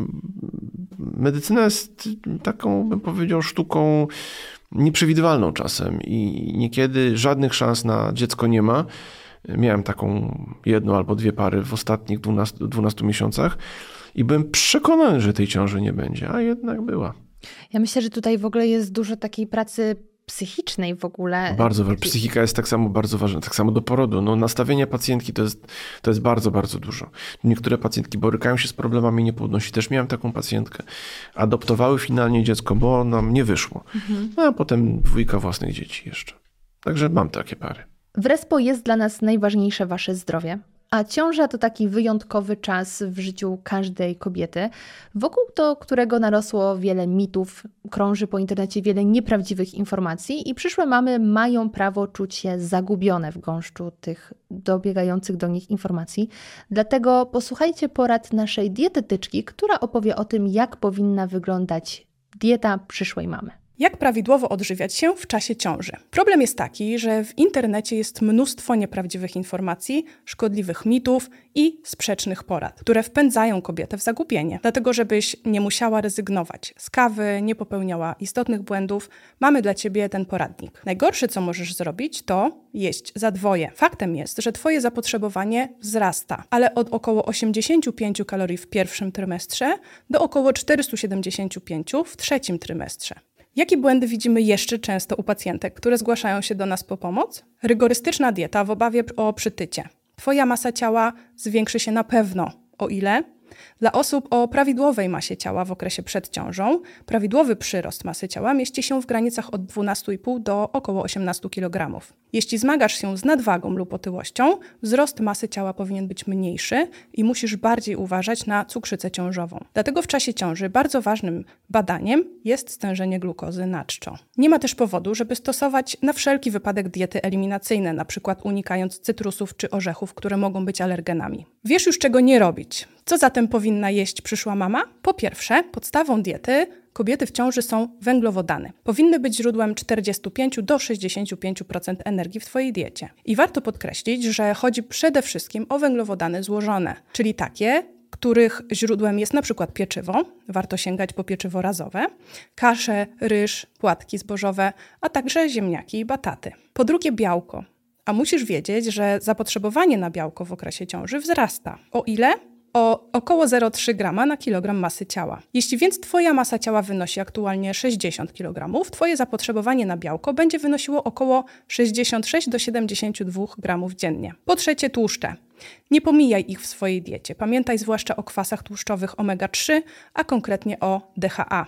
C: medycyna jest taką, bym powiedział, sztuką nieprzewidywalną czasem i niekiedy żadnych szans na dziecko nie ma. Miałem taką jedną albo dwie pary w ostatnich 12, 12 miesiącach i byłem przekonany, że tej ciąży nie będzie, a jednak była.
A: Ja myślę, że tutaj w ogóle jest dużo takiej pracy psychicznej w ogóle.
C: Bardzo. Psychika jest tak samo bardzo ważna, tak samo do porodu. No, nastawienie pacjentki to jest, to jest bardzo, bardzo dużo. Niektóre pacjentki borykają się z problemami niepłodności. Też miałem taką pacjentkę. Adoptowały finalnie dziecko, bo nam nie wyszło. No, a potem dwójka własnych dzieci jeszcze. Także mam takie pary.
A: W Respo jest dla nas najważniejsze wasze zdrowie. A ciąża to taki wyjątkowy czas w życiu każdej kobiety, wokół do którego narosło wiele mitów, krąży po internecie wiele nieprawdziwych informacji i przyszłe mamy mają prawo czuć się zagubione w gąszczu tych dobiegających do nich informacji. Dlatego posłuchajcie porad naszej dietetyczki, która opowie o tym, jak powinna wyglądać dieta przyszłej mamy.
H: Jak prawidłowo odżywiać się w czasie ciąży? Problem jest taki, że w internecie jest mnóstwo nieprawdziwych informacji, szkodliwych mitów i sprzecznych porad, które wpędzają kobietę w zagubienie. Dlatego, żebyś nie musiała rezygnować z kawy, nie popełniała istotnych błędów, mamy dla ciebie ten poradnik. Najgorsze, co możesz zrobić, to jeść za dwoje. Faktem jest, że twoje zapotrzebowanie wzrasta, ale od około 85 kalorii w pierwszym trymestrze do około 475 w trzecim trymestrze. Jakie błędy widzimy jeszcze często u pacjentek, które zgłaszają się do nas po pomoc? Rygorystyczna dieta w obawie o przytycie. Twoja masa ciała zwiększy się na pewno. O ile? Dla osób o prawidłowej masie ciała w okresie przed ciążą, prawidłowy przyrost masy ciała mieści się w granicach od 12,5 do około 18 kg. Jeśli zmagasz się z nadwagą lub otyłością, wzrost masy ciała powinien być mniejszy i musisz bardziej uważać na cukrzycę ciążową. Dlatego w czasie ciąży bardzo ważnym badaniem jest stężenie glukozy na czczo. Nie ma też powodu, żeby stosować na wszelki wypadek diety eliminacyjne, np. unikając cytrusów czy orzechów, które mogą być alergenami. Wiesz już czego nie robić. Co zatem powinna jeść przyszła mama? Po pierwsze, podstawą diety kobiety w ciąży są węglowodany. Powinny być źródłem 45 do 65% energii w Twojej diecie. I warto podkreślić, że chodzi przede wszystkim o węglowodany złożone, czyli takie, których źródłem jest na przykład pieczywo, warto sięgać po pieczywo razowe, kasze, ryż, płatki zbożowe, a także ziemniaki i bataty. Po drugie białko. A musisz wiedzieć, że zapotrzebowanie na białko w okresie ciąży wzrasta. O ile? O około 0,3 g na kilogram masy ciała. Jeśli więc Twoja masa ciała wynosi aktualnie 60 kg, Twoje zapotrzebowanie na białko będzie wynosiło około 66 do 72 g dziennie. Po trzecie tłuszcze. Nie pomijaj ich w swojej diecie. Pamiętaj zwłaszcza o kwasach tłuszczowych omega-3, a konkretnie o DHA.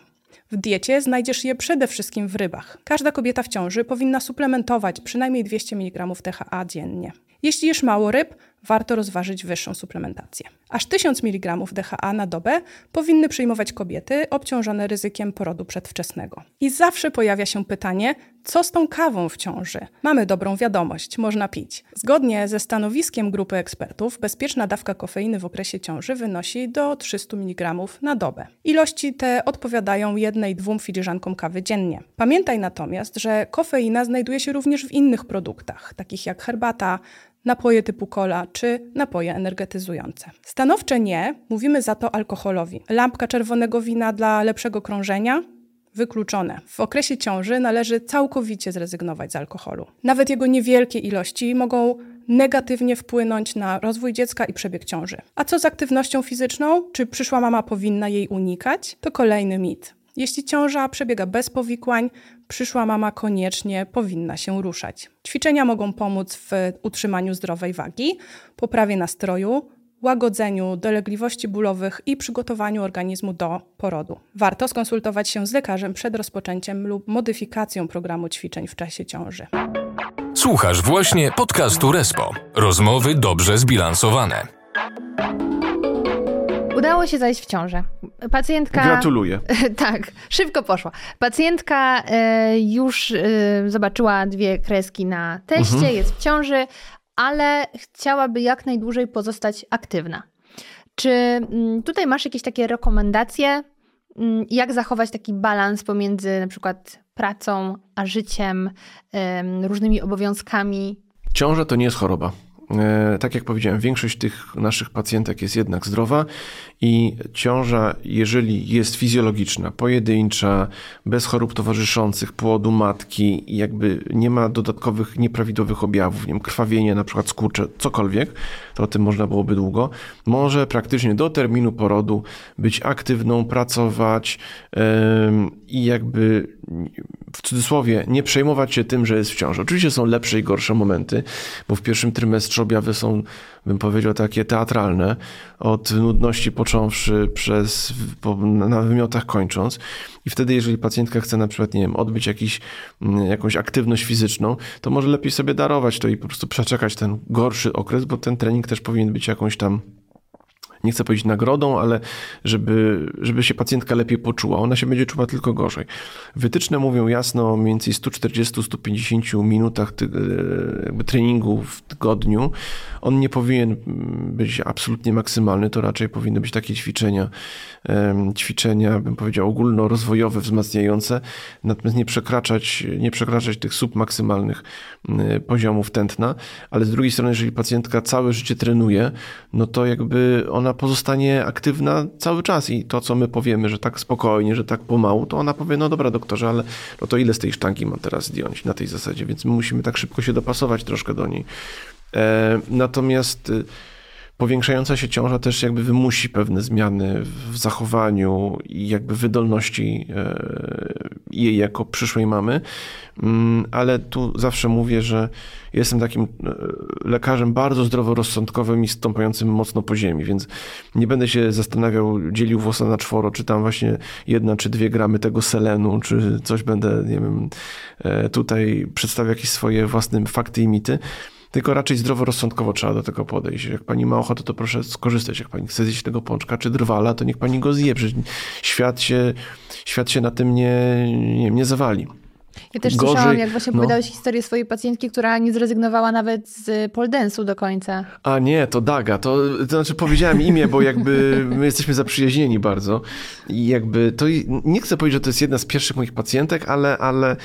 H: W diecie znajdziesz je przede wszystkim w rybach. Każda kobieta w ciąży powinna suplementować przynajmniej 200 mg DHA dziennie. Jeśli jesz mało ryb, warto rozważyć wyższą suplementację. Aż 1000 mg DHA na dobę powinny przyjmować kobiety obciążone ryzykiem porodu przedwczesnego. I zawsze pojawia się pytanie, co z tą kawą w ciąży? Mamy dobrą wiadomość, można pić. Zgodnie ze stanowiskiem grupy ekspertów, bezpieczna dawka kofeiny w okresie ciąży wynosi do 300 mg na dobę. Ilości te odpowiadają jednej, dwóm filiżankom kawy dziennie. Pamiętaj natomiast, że kofeina znajduje się również w innych produktach, takich jak herbata, napoje typu cola czy napoje energetyzujące. Stanowcze nie mówimy za to alkoholowi. Lampka czerwonego wina dla lepszego krążenia? Wykluczone. W okresie ciąży należy całkowicie zrezygnować z alkoholu. Nawet jego niewielkie ilości mogą negatywnie wpłynąć na rozwój dziecka i przebieg ciąży. A co z aktywnością fizyczną? Czy przyszła mama powinna jej unikać? To kolejny mit. Jeśli ciąża przebiega bez powikłań, przyszła mama koniecznie powinna się ruszać. Ćwiczenia mogą pomóc w utrzymaniu zdrowej wagi, poprawie nastroju, łagodzeniu dolegliwości bólowych i przygotowaniu organizmu do porodu. Warto skonsultować się z lekarzem przed rozpoczęciem lub modyfikacją programu ćwiczeń w czasie ciąży.
B: Słuchasz właśnie podcastu Respo. Rozmowy dobrze zbilansowane.
A: Udało się zajść w ciążę. Pacjentka.
C: Gratuluję.
A: tak, szybko poszła. Pacjentka e, już e, zobaczyła dwie kreski na teście, mhm. jest w ciąży, ale chciałaby jak najdłużej pozostać aktywna. Czy mm, tutaj masz jakieś takie rekomendacje, mm, jak zachować taki balans pomiędzy na przykład pracą a życiem, różnymi obowiązkami?
C: Ciąża to nie jest choroba. E, tak jak powiedziałem, większość tych naszych pacjentek jest jednak zdrowa i ciąża, jeżeli jest fizjologiczna, pojedyncza, bez chorób towarzyszących, płodu matki, jakby nie ma dodatkowych nieprawidłowych objawów, nie wiem, krwawienie, na przykład skurcze, cokolwiek, to o tym można byłoby długo, może praktycznie do terminu porodu być aktywną, pracować yy, i jakby w cudzysłowie, nie przejmować się tym, że jest w ciąży. Oczywiście są lepsze i gorsze momenty, bo w pierwszym trymestrze objawy są, bym powiedział, takie teatralne, od nudności począwszy przez, po, na wymiotach kończąc. I wtedy, jeżeli pacjentka chce na przykład, nie wiem, odbyć jakiś, mm, jakąś aktywność fizyczną, to może lepiej sobie darować to i po prostu przeczekać ten gorszy okres, bo ten trening też powinien być jakąś tam nie chcę powiedzieć nagrodą, ale żeby, żeby się pacjentka lepiej poczuła. Ona się będzie czuła tylko gorzej. Wytyczne mówią jasno o mniej więcej 140-150 minutach ty, treningu w tygodniu. On nie powinien być absolutnie maksymalny, to raczej powinny być takie ćwiczenia, ćwiczenia, bym powiedział, ogólnorozwojowe, wzmacniające, natomiast nie przekraczać, nie przekraczać tych submaksymalnych poziomów tętna, ale z drugiej strony, jeżeli pacjentka całe życie trenuje, no to jakby ona pozostanie aktywna cały czas i to, co my powiemy, że tak spokojnie, że tak pomału, to ona powie, no dobra doktorze, ale no to ile z tej sztangi mam teraz zdjąć na tej zasadzie, więc my musimy tak szybko się dopasować troszkę do niej. E, natomiast y, powiększająca się ciąża też jakby wymusi pewne zmiany w zachowaniu i jakby wydolności e, jej jako przyszłej mamy, mm, ale tu zawsze mówię, że jestem takim e, lekarzem bardzo zdroworozsądkowym i stąpającym mocno po ziemi, więc nie będę się zastanawiał, dzielił włosa na czworo, czy tam właśnie jedna czy dwie gramy tego selenu, czy coś będę, nie wiem, tutaj przedstawiał jakieś swoje własne fakty i mity tylko raczej zdroworozsądkowo trzeba do tego podejść. Jak pani ma ochotę, to proszę skorzystać. Jak pani chce zjeść tego pączka czy drwala, to niech pani go zje. Przecież świat się, świat się na tym nie, nie, nie zawali.
A: Ja też Gorzej, słyszałam, jak właśnie no. opowiadałeś historię swojej pacjentki, która nie zrezygnowała nawet z poldensu do końca.
C: A nie, to Daga. To, to znaczy powiedziałem imię, bo jakby my jesteśmy zaprzyjaźnieni bardzo. I jakby to nie chcę powiedzieć, że to jest jedna z pierwszych moich pacjentek, ale, ale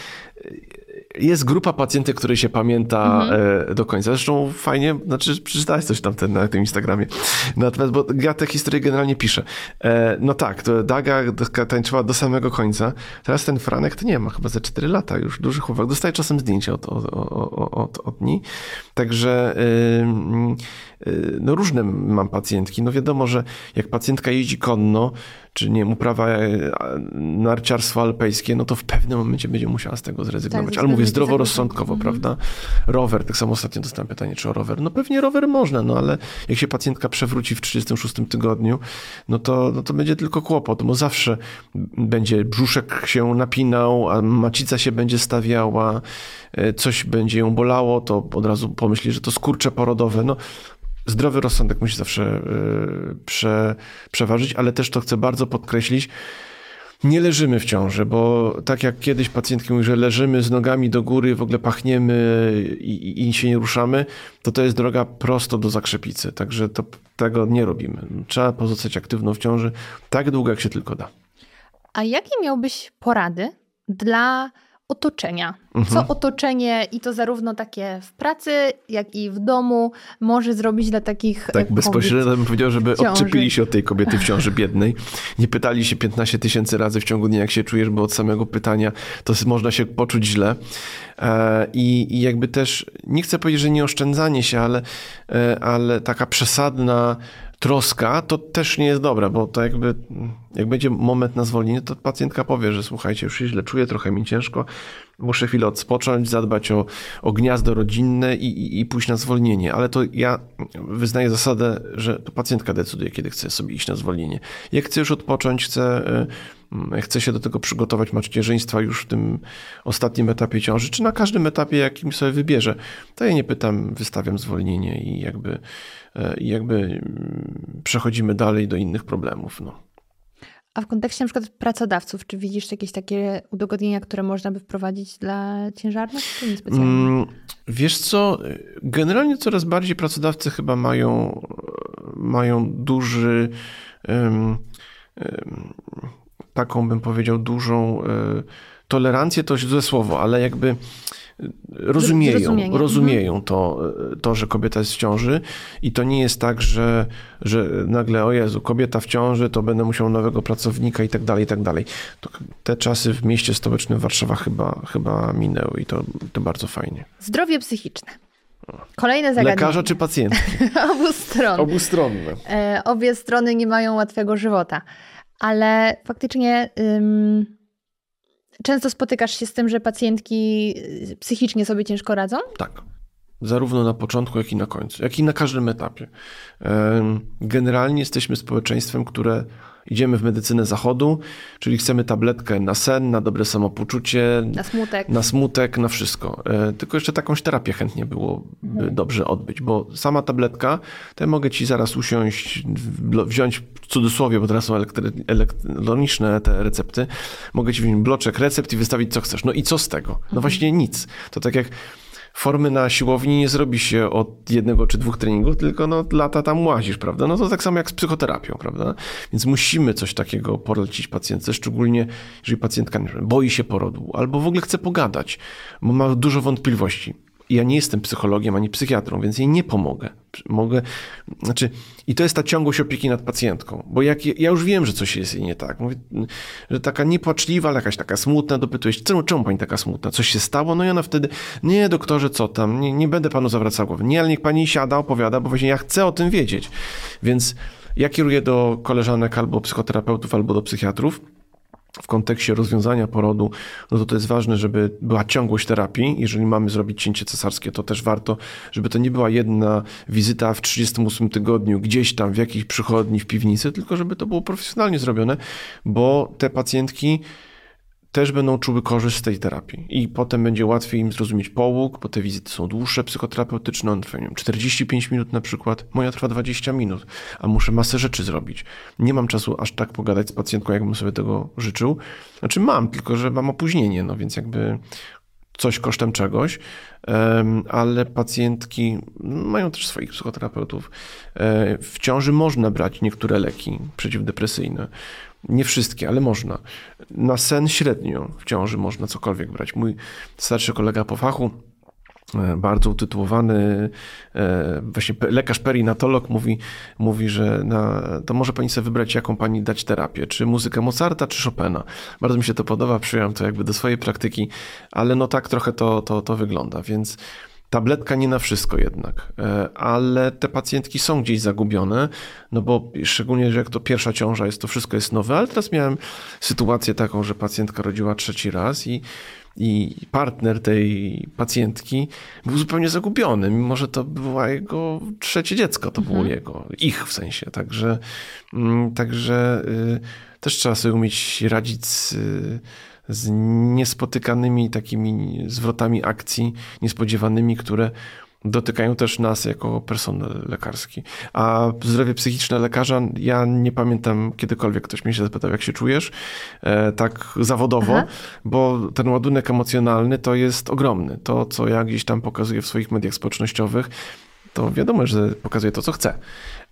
C: jest grupa pacjentek, której się pamięta mhm. do końca. Zresztą fajnie, znaczy przeczytałeś coś tam ten, na tym Instagramie. Natomiast, bo ja tę historię generalnie piszę. E, no tak, to Daga tańczyła do samego końca. Teraz ten Franek to nie ma, chyba za 4 lata już dużych uwag. Dostaje czasem zdjęcia od, od, od, od niej. Także no różne mam pacjentki. No wiadomo, że jak pacjentka jeździ konno, czy nie uprawa e, narciarstwo alpejskie, no to w pewnym momencie będzie musiała z tego zrezygnować. Tak, Ale mówię zdroworozsądkowo, mhm. prawda? Rower, tak samo ostatnio dostałem pytanie, czy o rower. No pewnie rower można, no ale jak się pacjentka przewróci w 36 tygodniu, no to, no to będzie tylko kłopot, bo zawsze będzie brzuszek się napinał, a macica się będzie stawiała, e, coś będzie ją bolało, to od razu pomyśli, że to skurcze porodowe. No zdrowy rozsądek musi zawsze e, prze, przeważyć, ale też to chcę bardzo podkreślić. Nie leżymy w ciąży, bo tak jak kiedyś pacjentki mówiły, że leżymy z nogami do góry, w ogóle pachniemy i, i się nie ruszamy, to to jest droga prosto do zakrzepicy. Także to, tego nie robimy. Trzeba pozostać aktywną w ciąży tak długo, jak się tylko da.
A: A jakie miałbyś porady dla otoczenia. Mhm. Co otoczenie, i to zarówno takie w pracy, jak i w domu, może zrobić dla takich.
C: Tak, bezpośrednio bym powiedział, żeby odczepili się od tej kobiety w ciąży biednej. Nie pytali się 15 tysięcy razy w ciągu dnia, jak się czujesz, bo od samego pytania to można się poczuć źle. E, I, I, jakby też, nie chcę powiedzieć, że nie oszczędzanie się, ale, e, ale taka przesadna troska, to też nie jest dobre, bo to jakby, jak będzie moment na zwolnienie, to pacjentka powie, że słuchajcie, już się źle czuję, trochę mi ciężko, muszę chwilę odpocząć, zadbać o, o gniazdo rodzinne i, i, i pójść na zwolnienie. Ale to ja wyznaję zasadę, że to pacjentka decyduje, kiedy chce sobie iść na zwolnienie. Jak chce już odpocząć, chce, e, chce się do tego przygotować macierzyństwa już w tym ostatnim etapie ciąży, czy na każdym etapie, jakim sobie wybierze, to ja nie pytam, wystawiam zwolnienie i jakby, i jakby mm, przechodzimy dalej do innych problemów. No.
A: A w kontekście na przykład pracodawców, czy widzisz jakieś takie udogodnienia, które można by wprowadzić dla ciężarnych, czy nie specjalnie? Mm,
C: wiesz co, generalnie coraz bardziej pracodawcy chyba mają, mają duży, taką bym powiedział, dużą um, tolerancję, to złe słowo, ale jakby rozumieją, rozumieją mhm. to, to, że kobieta jest w ciąży i to nie jest tak, że, że nagle, o Jezu, kobieta w ciąży, to będę musiał nowego pracownika i tak dalej, i tak dalej. To te czasy w mieście stołecznym Warszawa chyba, chyba minęły i to, to bardzo fajnie.
A: Zdrowie psychiczne. Kolejne zagadnienie.
C: Lekarza czy
A: stron.
C: Obustronne.
A: E, obie strony nie mają łatwego żywota, ale faktycznie... Ym często spotykasz się z tym, że pacjentki y, psychicznie sobie ciężko radzą?
C: Tak. Zarówno na początku, jak i na końcu, jak i na każdym etapie. Generalnie jesteśmy społeczeństwem, które idziemy w medycynę zachodu, czyli chcemy tabletkę na sen, na dobre samopoczucie,
A: na smutek,
C: na, smutek, na wszystko. E, tylko jeszcze takąś terapię chętnie było mhm. dobrze odbyć, bo sama tabletka, to ja mogę ci zaraz usiąść, wziąć w cudzysłowie, bo teraz są elektroniczne te recepty, mogę ci wziąć bloczek recept i wystawić co chcesz. No i co z tego? No mhm. właśnie nic. To tak jak formy na siłowni nie zrobi się od jednego czy dwóch treningów, tylko no, lata tam łazisz, prawda? No to tak samo jak z psychoterapią, prawda? Więc musimy coś takiego polecić pacjentce, szczególnie jeżeli pacjentka boi się porodu albo w ogóle chce pogadać, bo ma dużo wątpliwości ja nie jestem psychologiem ani psychiatrą, więc jej nie pomogę. Mogę, znaczy, i to jest ta ciągłość opieki nad pacjentką, bo jak ja już wiem, że coś jest jej nie tak. Mówię, że taka niepłaczliwa, ale jakaś taka smutna, dopytujesz, czemu, czemu pani taka smutna? Coś się stało? No i ona wtedy, nie doktorze, co tam, nie, nie będę panu zawracał głowy. Nie, ale niech pani siada, opowiada, bo właśnie ja chcę o tym wiedzieć. Więc ja kieruję do koleżanek albo psychoterapeutów, albo do psychiatrów w kontekście rozwiązania porodu, no to to jest ważne, żeby była ciągłość terapii. Jeżeli mamy zrobić cięcie cesarskie, to też warto, żeby to nie była jedna wizyta w 38 tygodniu gdzieś tam w jakiejś przychodni, w piwnicy, tylko żeby to było profesjonalnie zrobione, bo te pacjentki też będą czuły korzyść z tej terapii. I potem będzie łatwiej im zrozumieć połóg, bo te wizyty są dłuższe, psychoterapeutyczne, one trwają 45 minut na przykład, moja trwa 20 minut, a muszę masę rzeczy zrobić. Nie mam czasu aż tak pogadać z pacjentką, jakbym sobie tego życzył. Znaczy mam, tylko że mam opóźnienie, no więc jakby coś kosztem czegoś, ale pacjentki mają też swoich psychoterapeutów. E, w ciąży można brać niektóre leki przeciwdepresyjne. Nie wszystkie, ale można. Na sen średnio w ciąży można cokolwiek brać. Mój starszy kolega po fachu, e, bardzo utytułowany e, właśnie lekarz perinatolog mówi, mówi że na, to może pani sobie wybrać, jaką pani dać terapię, czy muzykę Mozarta, czy Chopina. Bardzo mi się to podoba, przyjąłem to jakby do swojej praktyki, ale no tak trochę to, to, to wygląda, więc Tabletka nie na wszystko jednak, e, ale te pacjentki są gdzieś zagubione, no bo szczególnie, że jak to pierwsza ciąża jest, to wszystko jest nowe, ale teraz miałem sytuację taką, że pacjentka rodziła trzeci raz i, i partner tej pacjentki był zupełnie zagubiony, mimo że to było jego trzecie dziecko, to było mhm. jego, ich w sensie, także, mm, także y, też trzeba sobie umieć radzić z z niespotykanymi takimi zwrotami akcji, niespodziewanymi, które dotykają też nas jako personel lekarski. A zdrowie psychiczne lekarza, ja nie pamiętam kiedykolwiek ktoś mnie się zapytał, jak się czujesz, e, tak zawodowo, Aha. bo ten ładunek emocjonalny to jest ogromny. To, co ja gdzieś tam pokazuję w swoich mediach społecznościowych, to wiadomo, że pokazuję to, co chcę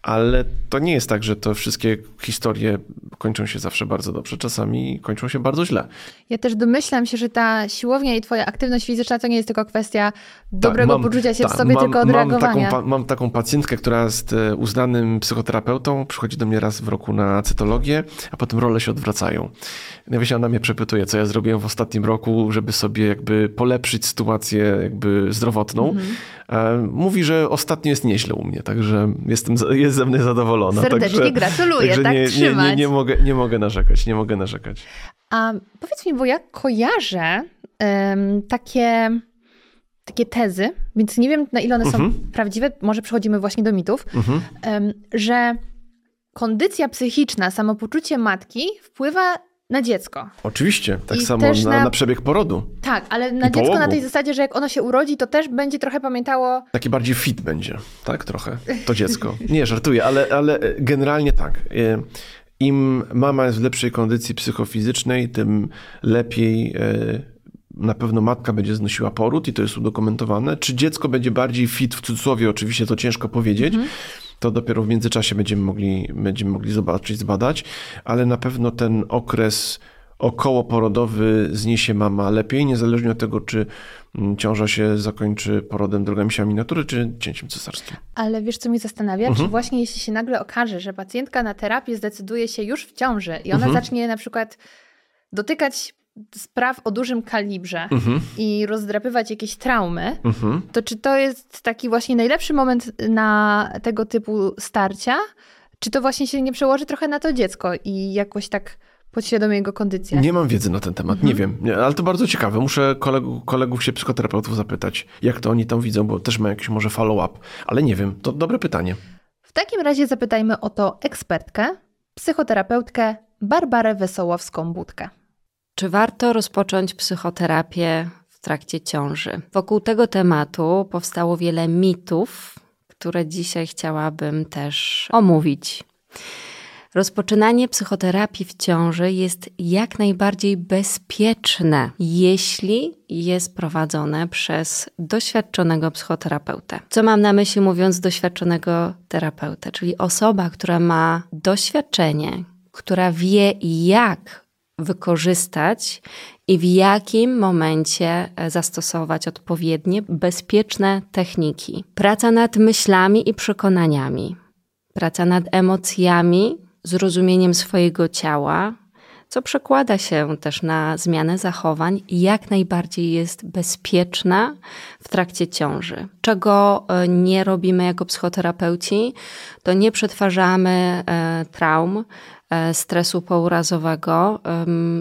C: ale to nie jest tak, że to wszystkie historie kończą się zawsze bardzo dobrze. Czasami kończą się bardzo źle.
A: Ja też domyślam się, że ta siłownia i twoja aktywność fizyczna to nie jest tylko kwestia dobrego tak, mam, poczucia się tak, w sobie, mam, tylko odreagowania.
C: Mam taką, mam taką pacjentkę, która jest e, uznanym psychoterapeutą, przychodzi do mnie raz w roku na cytologię, a potem role się odwracają. Wiecie, ona mnie przepytuje, co ja zrobiłem w ostatnim roku, żeby sobie jakby polepszyć sytuację jakby zdrowotną. Mhm. E, mówi, że ostatnio jest nieźle u mnie, także jestem, jest ze mnie zadowolona.
A: Serdecznie także, gratuluję, także tak
C: nie,
A: trzymać.
C: Nie, nie, nie, mogę, nie mogę narzekać, nie mogę narzekać.
A: A powiedz mi, bo ja kojarzę um, takie takie tezy, więc nie wiem na ile one mhm. są prawdziwe, może przechodzimy właśnie do mitów, mhm. że kondycja psychiczna, samopoczucie matki wpływa na dziecko.
C: Oczywiście, tak I samo na, na, na, przebieg porodu.
A: Tak, ale na dziecko połogu. na tej zasadzie, że jak ono się urodzi, to też będzie trochę pamiętało...
C: Taki bardziej fit będzie, tak? Trochę, to dziecko. Nie, żartuję, ale, ale generalnie tak. E, Im mama jest w lepszej kondycji psychofizycznej, tym lepiej e, na pewno matka będzie znosiła poród i to jest udokumentowane. Czy dziecko będzie bardziej fit, w cudzysłowie oczywiście to ciężko powiedzieć, mhm to dopiero w międzyczasie będziemy mogli, będziemy mogli zobaczyć, zbadać, ale na pewno ten okres okołoporodowy zniesie mama lepiej, niezależnie od tego, czy mm, ciąża się zakończy porodem drogami siami natury, czy cięciem cesarskim.
A: Ale wiesz, co mnie zastanawia? Mhm. Czy właśnie jeśli się nagle okaże, że pacjentka na terapię zdecyduje się już w ciąży i ona mhm. zacznie na przykład dotykać spraw o dużym kalibrze mhm. i rozdrapywać jakieś traumy, mhm. to czy to jest taki właśnie najlepszy moment na tego typu starcia? Czy to właśnie się nie przełoży trochę na to dziecko i jakoś tak podświadomie jego kondycję.
C: Nie mam wiedzy na ten temat, mhm. nie wiem, nie, ale to bardzo ciekawe. Muszę kolegów, kolegów się psychoterapeutów zapytać, jak to oni tam widzą, bo też mają jakiś może follow-up, ale nie wiem, to dobre pytanie.
A: W takim razie zapytajmy o to ekspertkę, psychoterapeutkę Barbarę Wesołowską-Budkę.
I: Czy warto rozpocząć psychoterapię w trakcie ciąży? Wokół tego tematu powstało wiele mitów, które dzisiaj chciałabym też omówić. Rozpoczynanie psychoterapii w ciąży jest jak najbardziej bezpieczne, jeśli jest prowadzone przez doświadczonego psychoterapeutę. Co mam na myśli mówiąc doświadczonego terapeutę, czyli osoba, która ma doświadczenie, która wie, jak wykorzystać i w jakim momencie zastosować odpowiednie, bezpieczne techniki. Praca nad myślami i przekonaniami, praca nad emocjami, zrozumieniem swojego ciała, co przekłada się też na zmianę zachowań jak najbardziej jest bezpieczna w trakcie ciąży. Czego e, nie robimy jako psychoterapeuci, to nie przetwarzamy e, traum, e, stresu pourazowego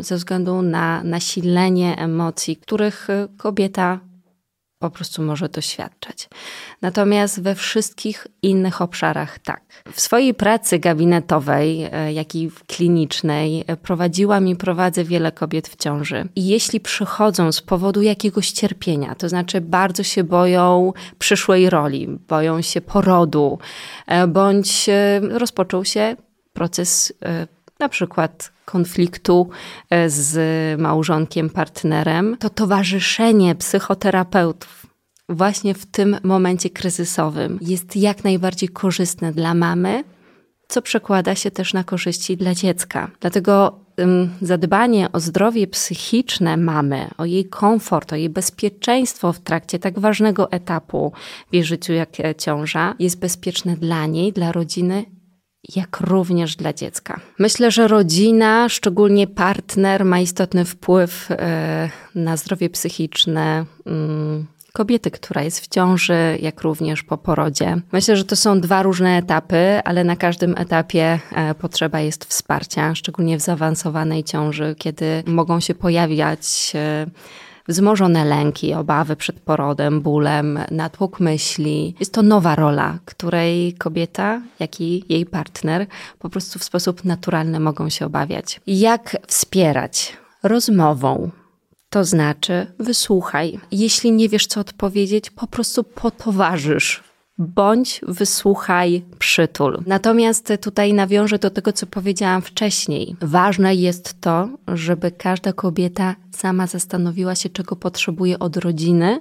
I: ze względu na nasilenie emocji, których kobieta po prostu może doświadczać. Natomiast we wszystkich innych obszarach tak. W swojej pracy gabinetowej, e, jak i klinicznej e, prowadziłam i prowadzę wiele kobiet w ciąży. I jeśli przychodzą z powodu jakiegoś cierpienia, to znaczy bardzo się boją przyszłej roli, boją się porodu, e, bądź rozpoczął się proces na przykład konfliktu e, z małżonkiem, partnerem, to towarzyszenie psychoterapeutów właśnie w tym momencie kryzysowym jest jak najbardziej korzystne dla mamy, co przekłada się też na korzyści dla dziecka. Dlatego zadbanie o zdrowie psychiczne mamy, o jej komfort, o jej bezpieczeństwo w trakcie tak ważnego etapu w jej życiu jak e, ciąża jest bezpieczne dla niej, dla rodziny jak również dla dziecka. Myślę, że rodzina, szczególnie partner, ma istotny wpływ e, na zdrowie psychiczne mm, kobiety, która jest w ciąży, jak również po porodzie. Myślę, że to są dwa różne etapy, ale na każdym etapie e, potrzeba jest wsparcia, szczególnie w zaawansowanej ciąży, kiedy mogą się pojawiać e, wzmożone lęki, obawy przed porodem, bólem, natłok myśli. Jest to nowa rola, której kobieta, jak i jej partner po prostu w sposób naturalny mogą się obawiać. Jak wspierać? Rozmową, to znaczy, wysłuchaj. Jeśli nie wiesz, co odpowiedzieć, po prostu potowarzysz bądź wysłuchaj, przytul. Natomiast tutaj nawiążę do tego, co powiedziałam wcześniej. Ważne jest to, żeby każda kobieta sama zastanowiła się, czego potrzebuje od rodziny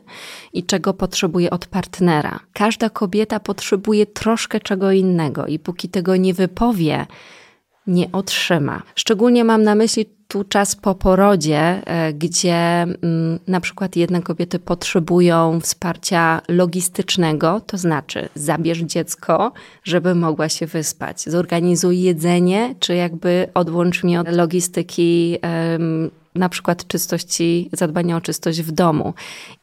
I: i czego potrzebuje od partnera. Każda kobieta potrzebuje troszkę czego innego i póki tego nie wypowie, nie otrzyma. Szczególnie mam na myśli tu czas po porodzie, e, gdzie mm, na przykład jedne kobiety potrzebują wsparcia logistycznego, to znaczy zabierz dziecko, żeby mogła się wyspać, zorganizuj jedzenie, czy jakby odłącz mnie od logistyki na przykład czystości, zadbania o czystość w domu.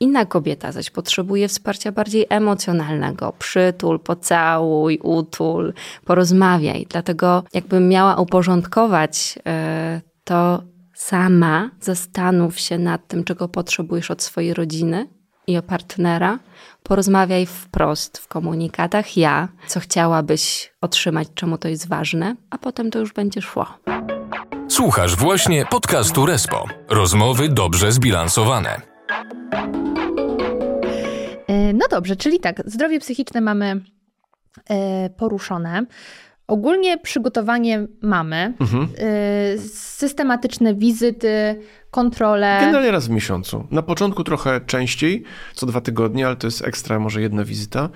I: Inna kobieta zaś potrzebuje wsparcia bardziej emocjonalnego. Przytul, pocałuj, utul, porozmawiaj. Dlatego jakbym miała uporządkować e, to sama zastanów się nad tym, czego potrzebujesz od swojej rodziny i o partnera. Porozmawiaj wprost w komunikatach ja, co chciałabyś otrzymać, czemu to jest ważne, a potem to już będzie szło.
B: Słuchasz właśnie podcastu Respo. Rozmowy dobrze zbilansowane.
A: E, no dobrze, czyli tak, zdrowie psychiczne mamy e, poruszone. Ogólnie przygotowanie mamy, mhm. y, systematyczne wizyty, kontrole.
C: Generalnie raz w miesiącu. Na początku trochę częściej, co dwa tygodnie, ale to jest ekstra, może jedna wizyta.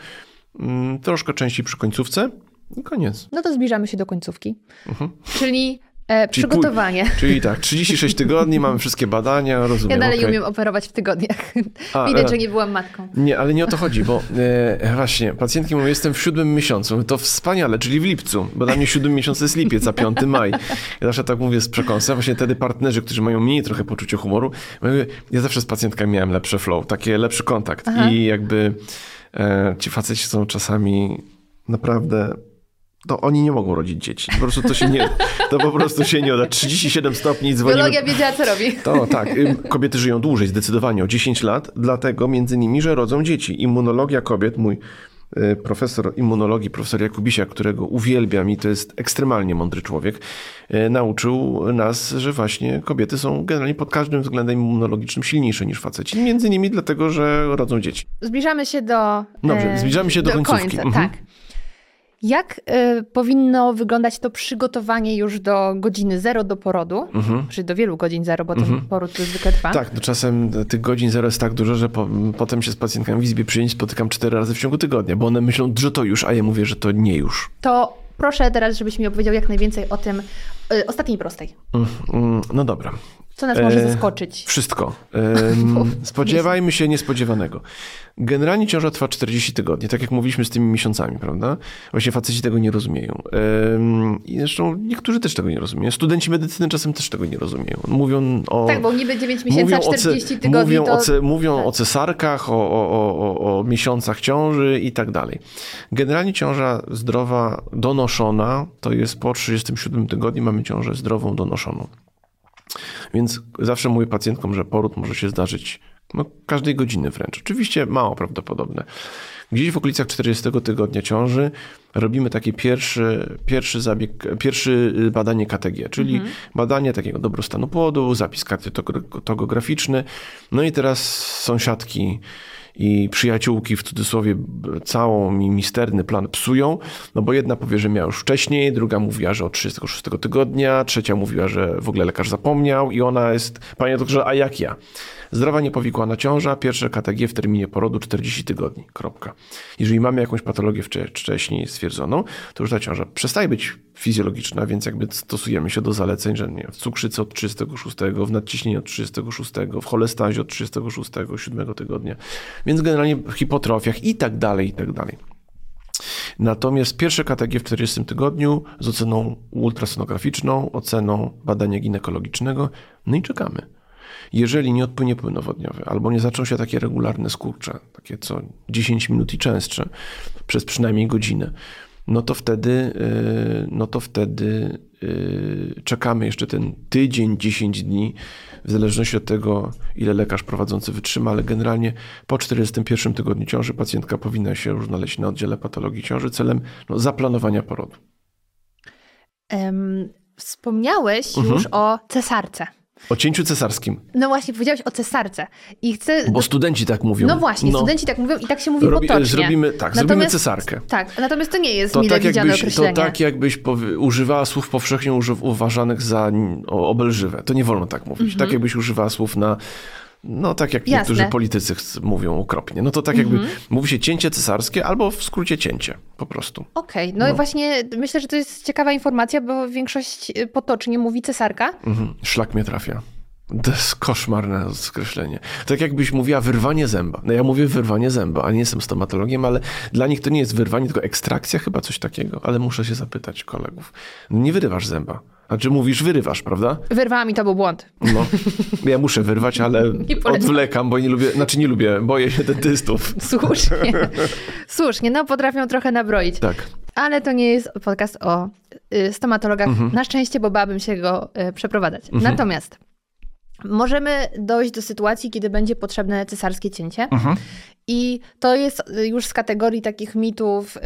C: Mm, troszkę częściej przy końcówce i koniec.
A: No to zbliżamy się do końcówki. Mhm. Czyli E, czyli przygotowanie.
C: Czyli tak, 36 tygodni, mamy wszystkie badania, rozumiem.
A: Ja dalej okay. umiem operować w tygodniach. A, Widać, e, że nie byłam matką.
C: Nie, ale nie o to chodzi, bo e, właśnie, pacjentki mówią, jestem w siódmym miesiącu. To wspaniale, czyli w lipcu, bo dla mnie siódmy miesiąc to jest lipiec, a piąty maj. Ja zawsze tak mówię z przekąsem. Właśnie wtedy partnerzy, którzy mają mniej trochę poczucie humoru, mówię, ja zawsze z pacjentkami miałem lepsze flow, taki lepszy kontakt. Aha. I jakby e, ci faceci są czasami naprawdę to oni nie mogą rodzić dzieci. Po prostu to się nie, to po prostu się nie uda. 37 stopni dzwonimy.
A: Biologia wiedziała, co robi.
C: To tak, kobiety żyją dłużej, zdecydowanie o 10 lat, dlatego między innymi, że rodzą dzieci. Immunologia kobiet, mój y, profesor immunologii, profesor Jakubisia, którego uwielbiam i to jest ekstremalnie mądry człowiek, y, nauczył nas, że właśnie kobiety są generalnie pod każdym względem immunologicznym silniejsze niż faceci. Między innymi dlatego, że rodzą dzieci.
A: Zbliżamy się do...
C: Dobrze, zbliżamy się do, do końcówki.
A: Końca, mhm. tak. Jak y, powinno wyglądać to przygotowanie już do godziny zero do porodu, mhm. czy do wielu godzin zero, bo mhm. ten poród zwykle trwa?
C: Tak, no czasem tych godzin zero jest tak dużo, że po, potem się z pacjentkami w izbie przyjęć spotykam cztery razy w ciągu tygodnia, bo one myślą, że to już, a ja mówię, że to nie już.
A: To proszę teraz, żebyś mi opowiedział jak najwięcej o tym y, ostatniej prostej. Mm,
C: mm, no dobra.
A: Co nas może e, zaskoczyć?
C: Wszystko. spodziewajmy się niespodziewanego. Generalnie ciąża trwa 40 tygodni, tak jak mówiliśmy z tymi miesiącami, prawda? Właśnie faceci tego nie rozumieją. I zresztą niektórzy też tego nie rozumieją. Studenci medycyny czasem też tego nie rozumieją. Mówią o...
A: Tak, bo niby 9 miesięcy, a 40 tygodni
C: mówią
A: to...
C: O ce, mówią tak. o cesarkach, o, o, o, o miesiącach ciąży i tak dalej. Generalnie ciąża zdrowa, donoszona, to jest po 37 tygodniu mamy ciążę zdrową, donoszoną. Więc zawsze mówię pacjentkom, że poród może się zdarzyć no, każdej godziny wręcz. Oczywiście mało prawdopodobne. Gdzieś w okolicach 40 tygodnia ciąży robimy taki pierwszy, pierwszy zabieg, pierwszy badanie KTG, czyli mhm. badanie takiego dobrostanu płodu, zapis karty togograficzny. No i teraz sąsiadki i przyjaciółki w cudzysłowie całą mi misterny plan psują, no bo jedna powie, że miała już wcześniej, druga mówiła, że od 36 tygodnia, trzecia mówiła, że w ogóle lekarz zapomniał i ona jest, panie doktorze, a jak ja? Zdrowa niepowikłana ciąża, pierwsze KTG w terminie porodu 40 tygodni. Kropka. Jeżeli mamy jakąś patologię wcześniej stwierdzoną, to już ta ciąża przestaje być fizjologiczna, więc jakby stosujemy się do zaleceń, że nie, w cukrzycy od 36, w nadciśnieniu od 36, w cholestazie od 36, 7 tygodnia. Więc generalnie w hipotrofiach i tak dalej, i tak dalej. Natomiast pierwsze KTG w 40 tygodniu z oceną ultrasonograficzną, oceną badania ginekologicznego, no i czekamy. Jeżeli nie odpłynie płyn wodniowy, albo nie zaczną się takie regularne skurcze, takie co 10 minut i częstsze, przez przynajmniej godzinę, no to wtedy, y, no to wtedy y, czekamy jeszcze ten tydzień, 10 dni, w zależności od tego, ile lekarz prowadzący wytrzyma, ale generalnie po 41 tygodniu ciąży pacjentka powinna się już znaleźć na oddziale patologii ciąży celem no, zaplanowania porodu.
A: Wspomniałeś mhm. już o cesarce.
C: O cięciu cesarskim.
A: No właśnie, powiedziałeś o cesarce. I chcę...
C: Bo studenci tak mówią.
A: No właśnie, no. studenci tak mówią i tak się mówi Robi, potocznie.
C: Zrobimy, tak, natomiast, zrobimy cesarkę.
A: Tak, natomiast to nie jest to mile tak widziane jakbyś, określenie.
C: To tak jakbyś powie, używała słów powszechnie uważanych za obelżywe. To nie wolno tak mówić. Mhm. Tak jakbyś używała słów na no tak jak Jasne. niektórzy politycy mówią okropnie. No to tak jakby mhm. mówi się cięcie cesarskie albo w skrócie cięcie po prostu.
A: Okej, okay. no, no, i właśnie myślę, że to jest ciekawa informacja, bo większość y, potocznie mówi cesarka.
C: Mhm. Szlak mnie trafia. To jest koszmarne skreślenie. Tak jakbyś mówiła wyrwanie zęba. No ja mówię wyrwanie zęba, a nie jestem stomatologiem, ale dla nich to nie jest wyrwanie, tylko ekstrakcja, chyba coś takiego. Ale muszę się zapytać kolegów. Nie wyrywasz zęba. Znaczy mówisz, wyrywasz, prawda?
A: Wyrwałam i to był błąd.
C: No, ja muszę wyrwać, ale odwlekam, bo nie lubię, znaczy nie lubię, boję się dentystów.
A: Słusznie. Słusznie, no potrafią trochę nabroić.
C: Tak.
A: Ale to nie jest podcast o y, stomatologach. Mhm. Na szczęście, bo bałabym się go y, przeprowadzać. Mhm. Natomiast możemy dojść do sytuacji, kiedy będzie potrzebne cesarskie cięcie. Mhm. I to jest już z kategorii takich mitów, y,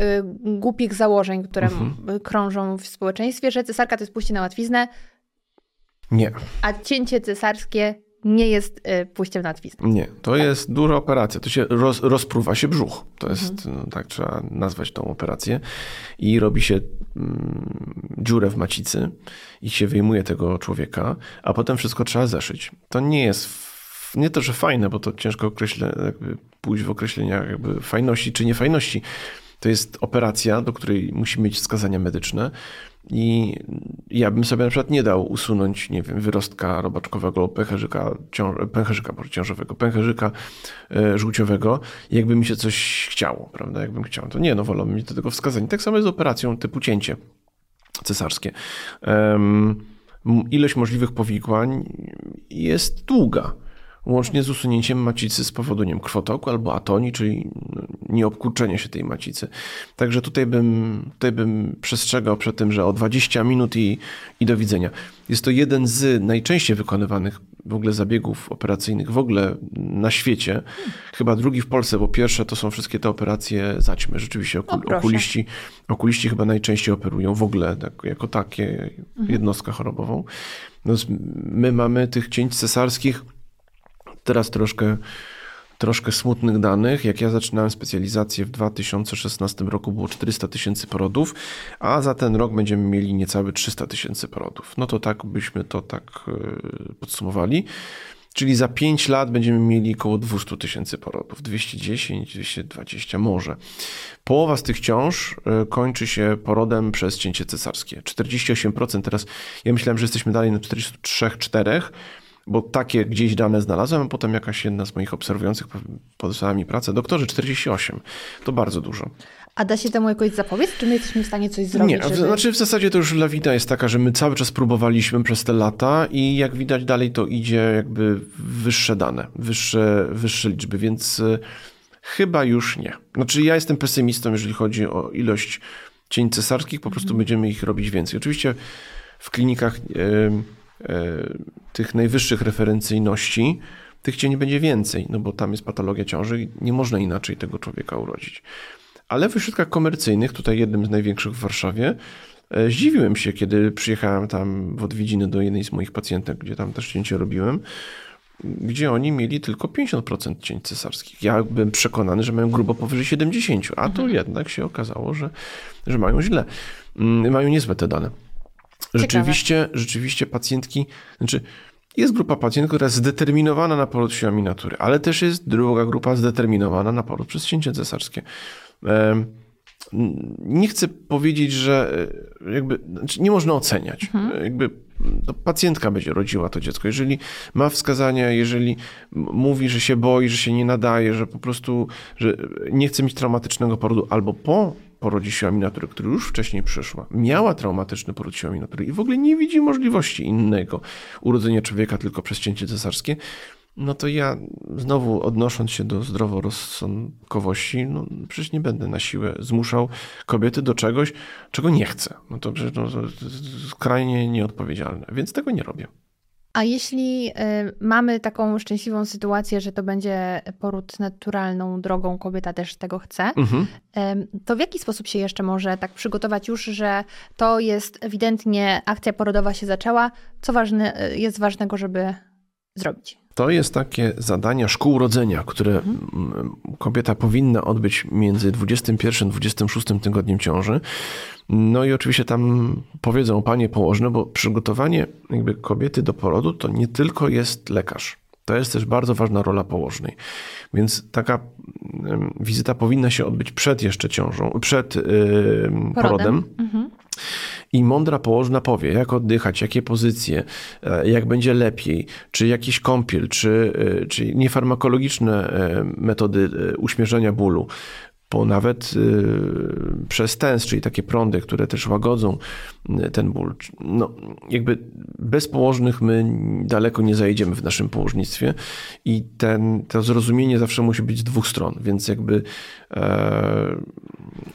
A: głupich założeń, które mhm. krążą w społeczeństwie, że cesarka to jest pójście na łatwiznę.
C: Nie.
A: A cięcie cesarskie nie jest y, pójściem na łatwiznę.
C: Nie, to tak. jest duża operacja. To się roz, rozpruwa się brzuch. To jest, mhm. no, tak trzeba nazwać tą operację. I robi się mm, dziurę w macicy i się wyjmuje tego człowieka, a potem wszystko trzeba zeszyć. To nie jest nie to, że fajne, bo to ciężko określe, jakby pójść w określenia jakby fajności czy niefajności. To jest operacja, do której musi mieć wskazania medyczne i ja bym sobie na przykład nie dał usunąć, nie wiem, wyrostka robaczkowego, pęcherzyka, ciąż, pęcherzyka ciążowego, pęcherzyka e, żółciowego, jakby mi się coś chciało, prawda, jakbym chciał. To nie, no wolałbym mieć do tego wskazanie. Tak samo jest z operacją typu cięcie cesarskie. Ilość możliwych powikłań jest długa łącznie z usunięciem macicy z powodu nie wiem, krwotoku albo atonii, czyli no, nieobkurczenia się tej macicy. Także tutaj bym, tutaj bym przestrzegał przed tym, że o 20 minut i, i do widzenia. Jest to jeden z najczęściej wykonywanych w ogóle zabiegów operacyjnych w ogóle na świecie. Chyba drugi w Polsce, bo pierwsze to są wszystkie te operacje zaćmy. Rzeczywiście okul, okuliści, okuliści chyba najczęściej operują w ogóle tak, jako takie mhm. jednostkę chorobową. No, my mamy tych cięć cesarskich teraz troszkę troszkę smutnych danych. Jak ja zaczynałem specjalizację w 2016 roku było 400 tysięcy porodów, a za ten rok będziemy mieli niecałe 300 tysięcy porodów. No to tak byśmy to tak e, podsumowali. Czyli za 5 lat będziemy mieli około 200 tysięcy porodów, 210, 220 może. Połowa z tych ciąż e, kończy się porodem przez cięcie cesarskie. 48% teraz, ja myślałem, że jesteśmy dalej na 43-4, bo takie gdzieś dane znalazłem, a potem jakaś jedna z moich obserwujących podesłała mi pracę. Doktorze, 48. To bardzo dużo.
A: A da się temu jakoś zapobiec? Czy my jesteśmy w stanie coś zrobić?
C: Nie, żeby... znaczy w zasadzie to już lawina jest taka, że my cały czas próbowaliśmy przez te lata i jak widać dalej to idzie jakby wyższe dane, wyższe, wyższe liczby, więc y, chyba już nie. Znaczy ja jestem pesymistą, jeżeli chodzi o ilość cięć cesarskich, po prostu mm. będziemy ich robić więcej. Oczywiście w klinikach... Yy, tych najwyższych referencyjności, tych cieni będzie więcej, no bo tam jest patologia ciąży i nie można inaczej tego człowieka urodzić. Ale w ośrodkach komercyjnych, tutaj jednym z największych w Warszawie, e, zdziwiłem się, kiedy przyjechałem tam w odwiedziny do jednej z moich pacjentek, gdzie tam też cięcie robiłem, gdzie oni mieli tylko 50% cięć cesarskich. Ja byłem przekonany, że mają grubo powyżej 70, a to mhm. jednak się okazało, że, że mają źle. Mm, mają niezłe te dane. Rzeczywiście, rzeczywiście pacjentki, znaczy jest grupa pacjentów, która jest zdeterminowana na poród siłami natury, ale też jest druga grupa zdeterminowana na poród przez cięcie cesarskie. Nie chcę powiedzieć, że e, jakby, znaczy nie można oceniać. Mhm. Jakby to pacjentka będzie rodziła to dziecko. Jeżeli ma wskazania, jeżeli mówi, że się boi, że się nie nadaje, że po prostu że nie chce mieć traumatycznego porodu, albo po porodzie siłami natury, który już wcześniej przyszła, miała traumatyczny poród siłami natury i w ogóle nie widzi możliwości innego urodzenia człowieka tylko przez cięcie cesarskie, no to ja znowu odnosząc się do zdroworozsądkowości, no przecież nie będę na siłę zmuszał kobiety do czegoś, czego nie chcę. No to przecież no, to skrajnie nieodpowiedzialne, więc tego nie robię.
A: A jeśli y, mamy taką szczęśliwą sytuację, że to będzie poród naturalną drogą, kobieta też tego chce, mhm. to w jaki sposób się jeszcze może tak przygotować już, że to jest ewidentnie akcja porodowa się zaczęła? Co ważne, y, jest ważnego, żeby zrobić?
C: To jest takie zadania szkół rodzenia, które mhm. kobieta powinna odbyć między 21 a 26 tygodniem ciąży. No i oczywiście tam powiedzą panie położne, bo przygotowanie jakby kobiety do porodu to nie tylko jest lekarz. To jest też bardzo ważna rola położnej. Więc taka wizyta powinna się odbyć przed jeszcze ciążą, przed yy, porodem. porodem. Mhm. I mądra położna powie, jak oddychać, jakie pozycje, e, jak będzie lepiej, czy jakiś kąpiel, czy, e, czy niefarmakologiczne e, metody uśmierzenia bólu, po nawet y, przez tens, czyli takie prądy, które też łagodzą ten ból. No, jakby bez położnych my daleko nie zajedziemy w naszym położnictwie i ten, to zrozumienie zawsze musi być z dwóch stron, więc jakby e,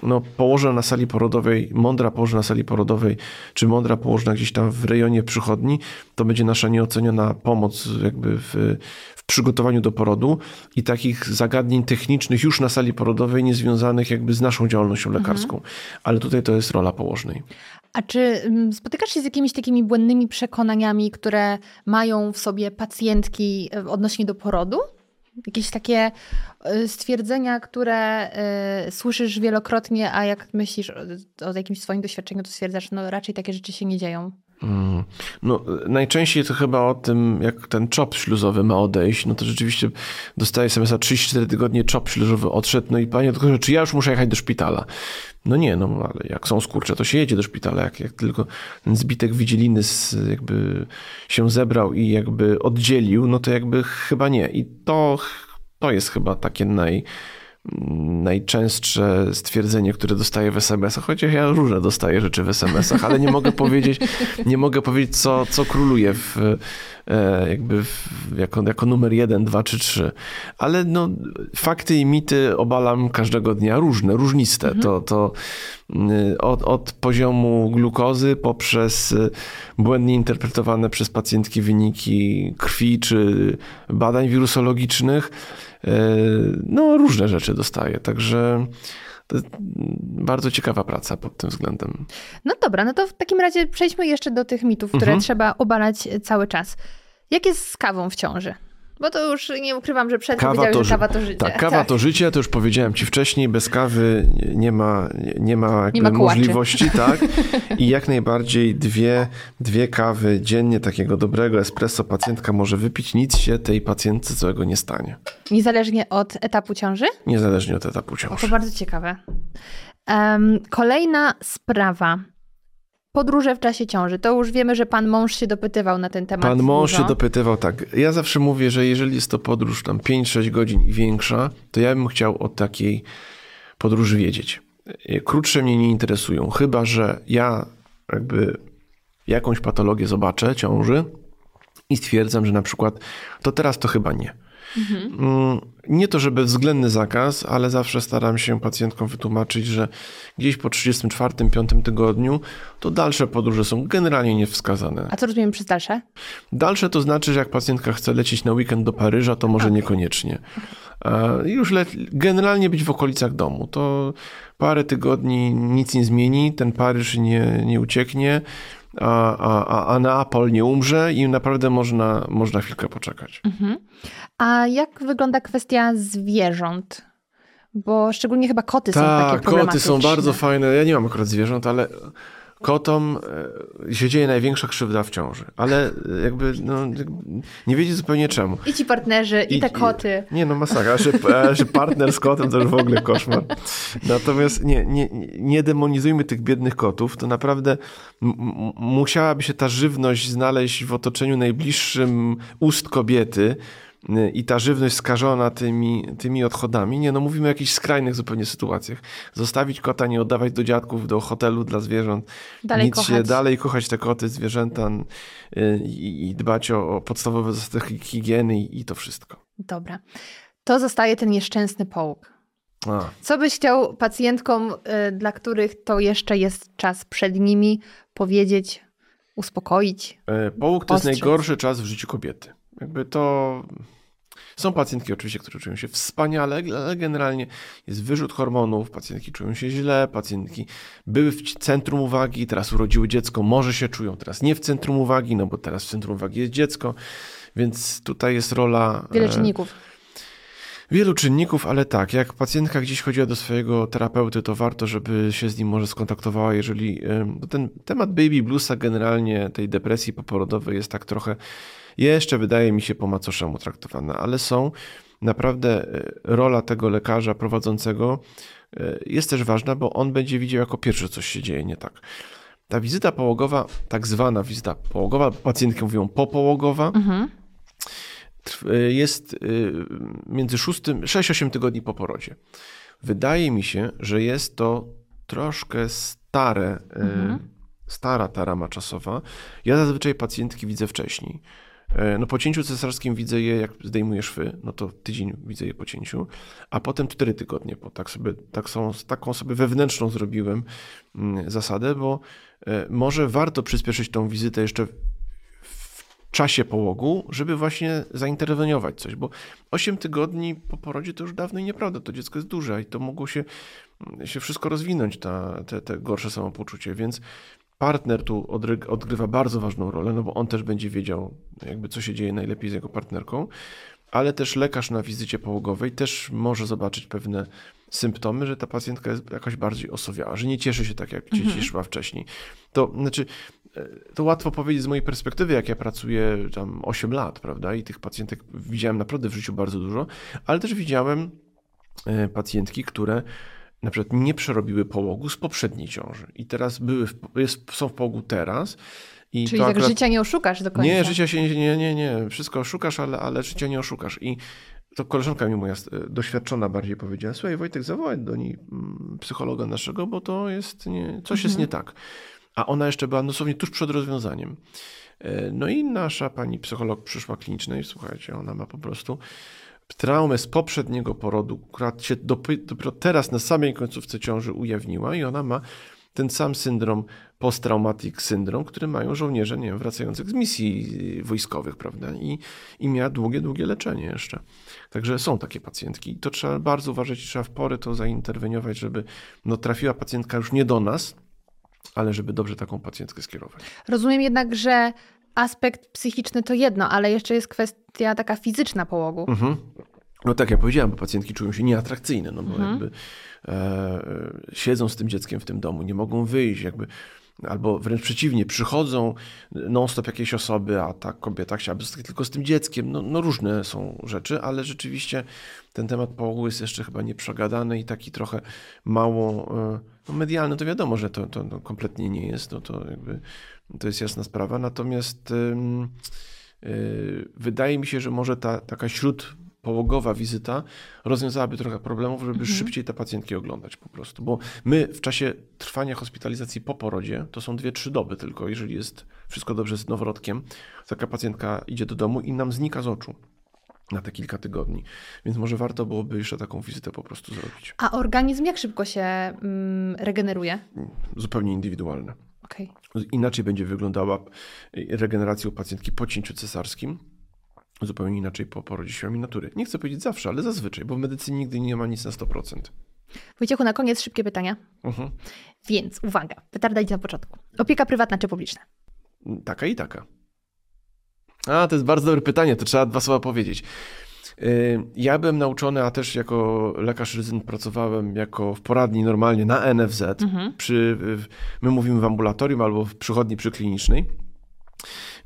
C: no, położna na sali porodowej, mądra położna na sali porodowej, czy mądra położna gdzieś tam w rejonie przychodni, to będzie nasza nieoceniona pomoc jakby w, w przygotowaniu do porodu i takich zagadnień technicznych już na sali porodowej niezwiązanych jakby z naszą działalnością lekarską. Mhm. Ale tutaj to jest rola położnej.
A: A czy mm, spotykasz się z jakimiś takimi błędnymi przekonaniami, które mają w sobie pacjentki e, odnośnie do porodu? Jakieś takie e, stwierdzenia, które y, słyszysz wielokrotnie, a jak myślisz o, o jakimś swoim doświadczeniu, to stwierdzasz, no raczej takie rzeczy się nie dzieją.
C: Mm. No, najczęściej to chyba o tym, jak ten czop śluzowy ma odejść, no to rzeczywiście dostaję za 34 tygodnie czop śluzowy odszedł, no i panie doktorze, czy ja już muszę jechać do szpitala? No nie, no ale jak są skurcze, to się jedzie do szpitala, jak, jak tylko ten zbitek widzieliny z, jakby się zebrał i jakby oddzielił, no to jakby chyba nie. I to, to jest chyba takie naj najczęstsze stwierdzenie, które dostaję w SMS-ach, chociaż ja różne dostaję rzeczy w SMS-ach, ale nie mogę powiedzieć, nie mogę powiedzieć co, co króluje w, e, jakby w, jako, jako numer jeden, dwa czy trzy. Ale no, fakty i mity obalam każdego dnia różne, różniste. Mhm. To, to y, od, od poziomu glukozy poprzez y, błędnie interpretowane przez pacjentki wyniki krwi czy badań wirusologicznych, no, różne rzeczy dostaję, także to jest bardzo ciekawa praca pod tym względem.
A: No dobra, no to w takim razie przejdźmy jeszcze do tych mitów, które mhm. trzeba obalać cały czas. Jak jest z kawą w ciąży? Bo to już nie ukrywam, że przed kawa to, że kawa to życie.
C: Tak, kawa tak. to życie, to już powiedziałem ci wcześniej, bez kawy nie ma, nie ma, nie ma możliwości, tak? I jak najbardziej dwie, dwie kawy dziennie takiego dobrego espresso pacjentka może wypić, nic się tej pacjentce złego nie stanie.
A: Niezależnie od etapu ciąży?
C: Niezależnie od etapu ciąży.
A: O, to bardzo ciekawe. Um, kolejna sprawa podróże w czasie ciąży. To już wiemy, że pan mąż się dopytywał na ten temat.
C: Pan mąż dużo. się dopytywał, tak. Ja zawsze mówię, że jeżeli jest to podróż tam 5-6 godzin i większa, to ja bym chciał o takiej podróży wiedzieć. Krótsze mnie nie interesują, chyba że ja jakby jakąś patologię zobaczę ciąży i stwierdzam, że na przykład to teraz to chyba nie. Mhm. Nie to, żeby względny zakaz, ale zawsze staram się pacjentkom wytłumaczyć, że gdzieś po 34-5 tygodniu to dalsze podróże są generalnie niewskazane.
A: A co rozumiemy przez dalsze?
C: Dalsze to znaczy, że jak pacjentka chce lecieć na weekend do Paryża, to może okay. niekoniecznie. Już le- generalnie być w okolicach domu. To parę tygodni nic nie zmieni, ten Paryż nie, nie ucieknie a, a, a Neapol nie umrze i naprawdę można, można chwilkę poczekać. Mhm.
A: A jak wygląda kwestia zwierząt? Bo szczególnie chyba koty Ta, są takie
C: tak, koty są bardzo fajne. Ja nie mam akurat zwierząt, ale kotom e, się dzieje największa krzywda w ciąży, ale jakby no, nie wiedzieć zupełnie czemu.
A: I ci partnerzy, i, i te koty.
C: Nie no masakra, że, że partner z kotem to już w ogóle koszmar. Natomiast nie, nie, nie demonizujmy tych biednych kotów, to naprawdę musiałaby się ta żywność znaleźć w otoczeniu najbliższym ust kobiety, i ta żywność skażona tymi, tymi odchodami. Nie, no mówimy o jakichś skrajnych zupełnie sytuacjach. Zostawić kota, nie oddawać do dziadków, do hotelu dla zwierząt.
A: Dalej nic kochać.
C: się, dalej kochać te koty, zwierzęta y, i, i dbać o, o, podstawowe zasady higieny i, i to wszystko.
A: Dobra. To zostaje ten nieszczęsny połóg. A. Co byś chciał pacjentkom, y, dla których to jeszcze jest czas przed nimi, powiedzieć, uspokoić?
C: E, połóg to jest najgorszy czas w życiu kobiety. Jakby to. Są pacjentki oczywiście, które czują się wspaniale, ale generalnie jest wyrzut hormonów, pacjentki czują się źle, pacjentki były w centrum uwagi, teraz urodziły dziecko, może się czują teraz nie w centrum uwagi, no bo teraz w centrum uwagi jest dziecko, więc tutaj jest rola...
A: Wiele e, czynników.
C: Wielu czynników, ale tak, jak pacjentka gdzieś chodziła do swojego terapeuty, to warto, żeby się z nim może skontaktowała, jeżeli ten temat baby bluesa, generalnie tej depresji poporodowej jest tak trochę jeszcze wydaje mi się po macoszemu traktowana, ale są naprawdę e, rola tego lekarza prowadzącego e, jest też ważna, bo on będzie widział jako pierwszy, coś się dzieje nie tak. Ta wizyta połogowa, tak zwana wizyta połogowa, pacjentki mówią popołogowa, mhm. E, jest między 6-8 tygodni po porodzie. Wydaje mi się, że jest to troszkę stare, mhm. stara ta rama czasowa. Ja zazwyczaj pacjentki widzę wcześniej. E, no po cięciu cesarskim widzę je, jak zdejmujesz szwy, no to tydzień widzę je po cięciu, a potem cztery tygodnie, bo tak sobie, tak są, taką sobie wewnętrzną zrobiłem mm, zasadę, bo e, może warto przyspieszyć tą wizytę jeszcze w czasie połogu, żeby właśnie zainterweniować coś, bo 8 tygodni po porodzie to już dawno i nieprawda, to dziecko jest duże i to mogło się, się wszystko rozwinąć, ta, te, te gorsze samopoczucie, więc partner tu odgrywa bardzo ważną rolę, no bo on też będzie wiedział, jakby co się dzieje najlepiej z jego partnerką, ale też lekarz na wizycie połogowej też może zobaczyć pewne symptomy, że ta pacjentka jest jakoś bardziej osowiała, że nie cieszy się tak, jak mhm. cieszyła wcześniej. To znaczy, e, to łatwo powiedzieć z mojej perspektywy, jak ja pracuję tam 8 lat, prawda, i tych pacjentek widziałem naprawdę w życiu bardzo dużo, ale też widziałem e, pacjentki, które na przykład nie przerobiły połogu z poprzedniej ciąży i teraz były w, jest, są w połogu teraz. I
A: Czyli tak akurat... życia nie oszukasz do końca.
C: Nie, życia się nie, nie, nie, nie. Wszystko oszukasz, ale, ale życia nie oszukasz. I to koleżanka mi moja e, doświadczona bardziej powiedziała, słuchaj Wojtek, zawołaj do niej mm, psychologa naszego, bo to jest, nie, coś jest
A: Mhm.
C: nie tak. A ona jeszcze była dosłownie tuż przed rozwiązaniem. E, No i nasza pani psycholog przyszła kliniczna i słuchajcie, ona ma po prostu traumę z poprzedniego porodu, która się dopiero teraz na samej końcówce ciąży ujawniła i ona ma ten sam syndrom, post-traumatic syndrom, który mają żołnierze, nie wiem, wracających z misji wojskowych, prawda? I, I miała długie, długie leczenie jeszcze. Także są takie pacjentki i to trzeba bardzo uważać, trzeba w porę to zainterweniować, żeby no, trafiła pacjentka już nie do nas, ale żeby dobrze taką pacjentkę skierować.
A: Rozumiem jednak, że aspekt psychiczny to jedno, ale jeszcze jest kwestia taka fizyczna połogu.
C: Mhm. No tak, jak powiedziałem, bo pacjentki czują się nieatrakcyjne, no bo
A: Mhm.
C: jakby e, e, siedzą z tym dzieckiem w tym domu, nie mogą wyjść, jakby, albo wręcz przeciwnie, przychodzą non-stop jakieś osoby, a ta kobieta chciałaby zostać tylko z tym dzieckiem. No, no różne są rzeczy, ale rzeczywiście ten temat połogu jest jeszcze chyba nieprzegadany i taki trochę mało e, no medialny. To wiadomo, że to, to, to kompletnie nie jest, no to jakby to jest jasna sprawa. Natomiast y, wydaje mi się, że może ta taka śród połogowa wizyta rozwiązałaby trochę problemów, żeby
A: Mhm.
C: szybciej te pacjentki oglądać po prostu. Bo my w czasie trwania hospitalizacji po porodzie, to są dwie, trzy doby tylko, jeżeli jest wszystko dobrze z noworodkiem, taka pacjentka idzie do domu i nam znika z oczu na te kilka tygodni. Więc może warto byłoby jeszcze taką wizytę po prostu zrobić.
A: A organizm jak szybko się mm, regeneruje?
C: Zupełnie indywidualne.
A: Okej.
C: Inaczej będzie wyglądała regeneracja u pacjentki po cięciu cesarskim. Zupełnie inaczej po porodzie siłami natury. Nie chcę powiedzieć zawsze, ale zazwyczaj, bo w medycynie nigdy nie ma nic na 100%.
A: Wojciechu, na koniec szybkie pytania.
C: Mhm.
A: Więc uwaga, petarda idzie na początku. Opieka prywatna czy publiczna?
C: Taka i taka. A, to jest bardzo dobre pytanie, to trzeba dwa słowa powiedzieć. Yy, Ja byłem nauczony, a też jako lekarz rezydent pracowałem jako w poradni normalnie na NFZ.
A: Mhm.
C: Przy, my mówimy w ambulatorium albo w przychodni przyklinicznej.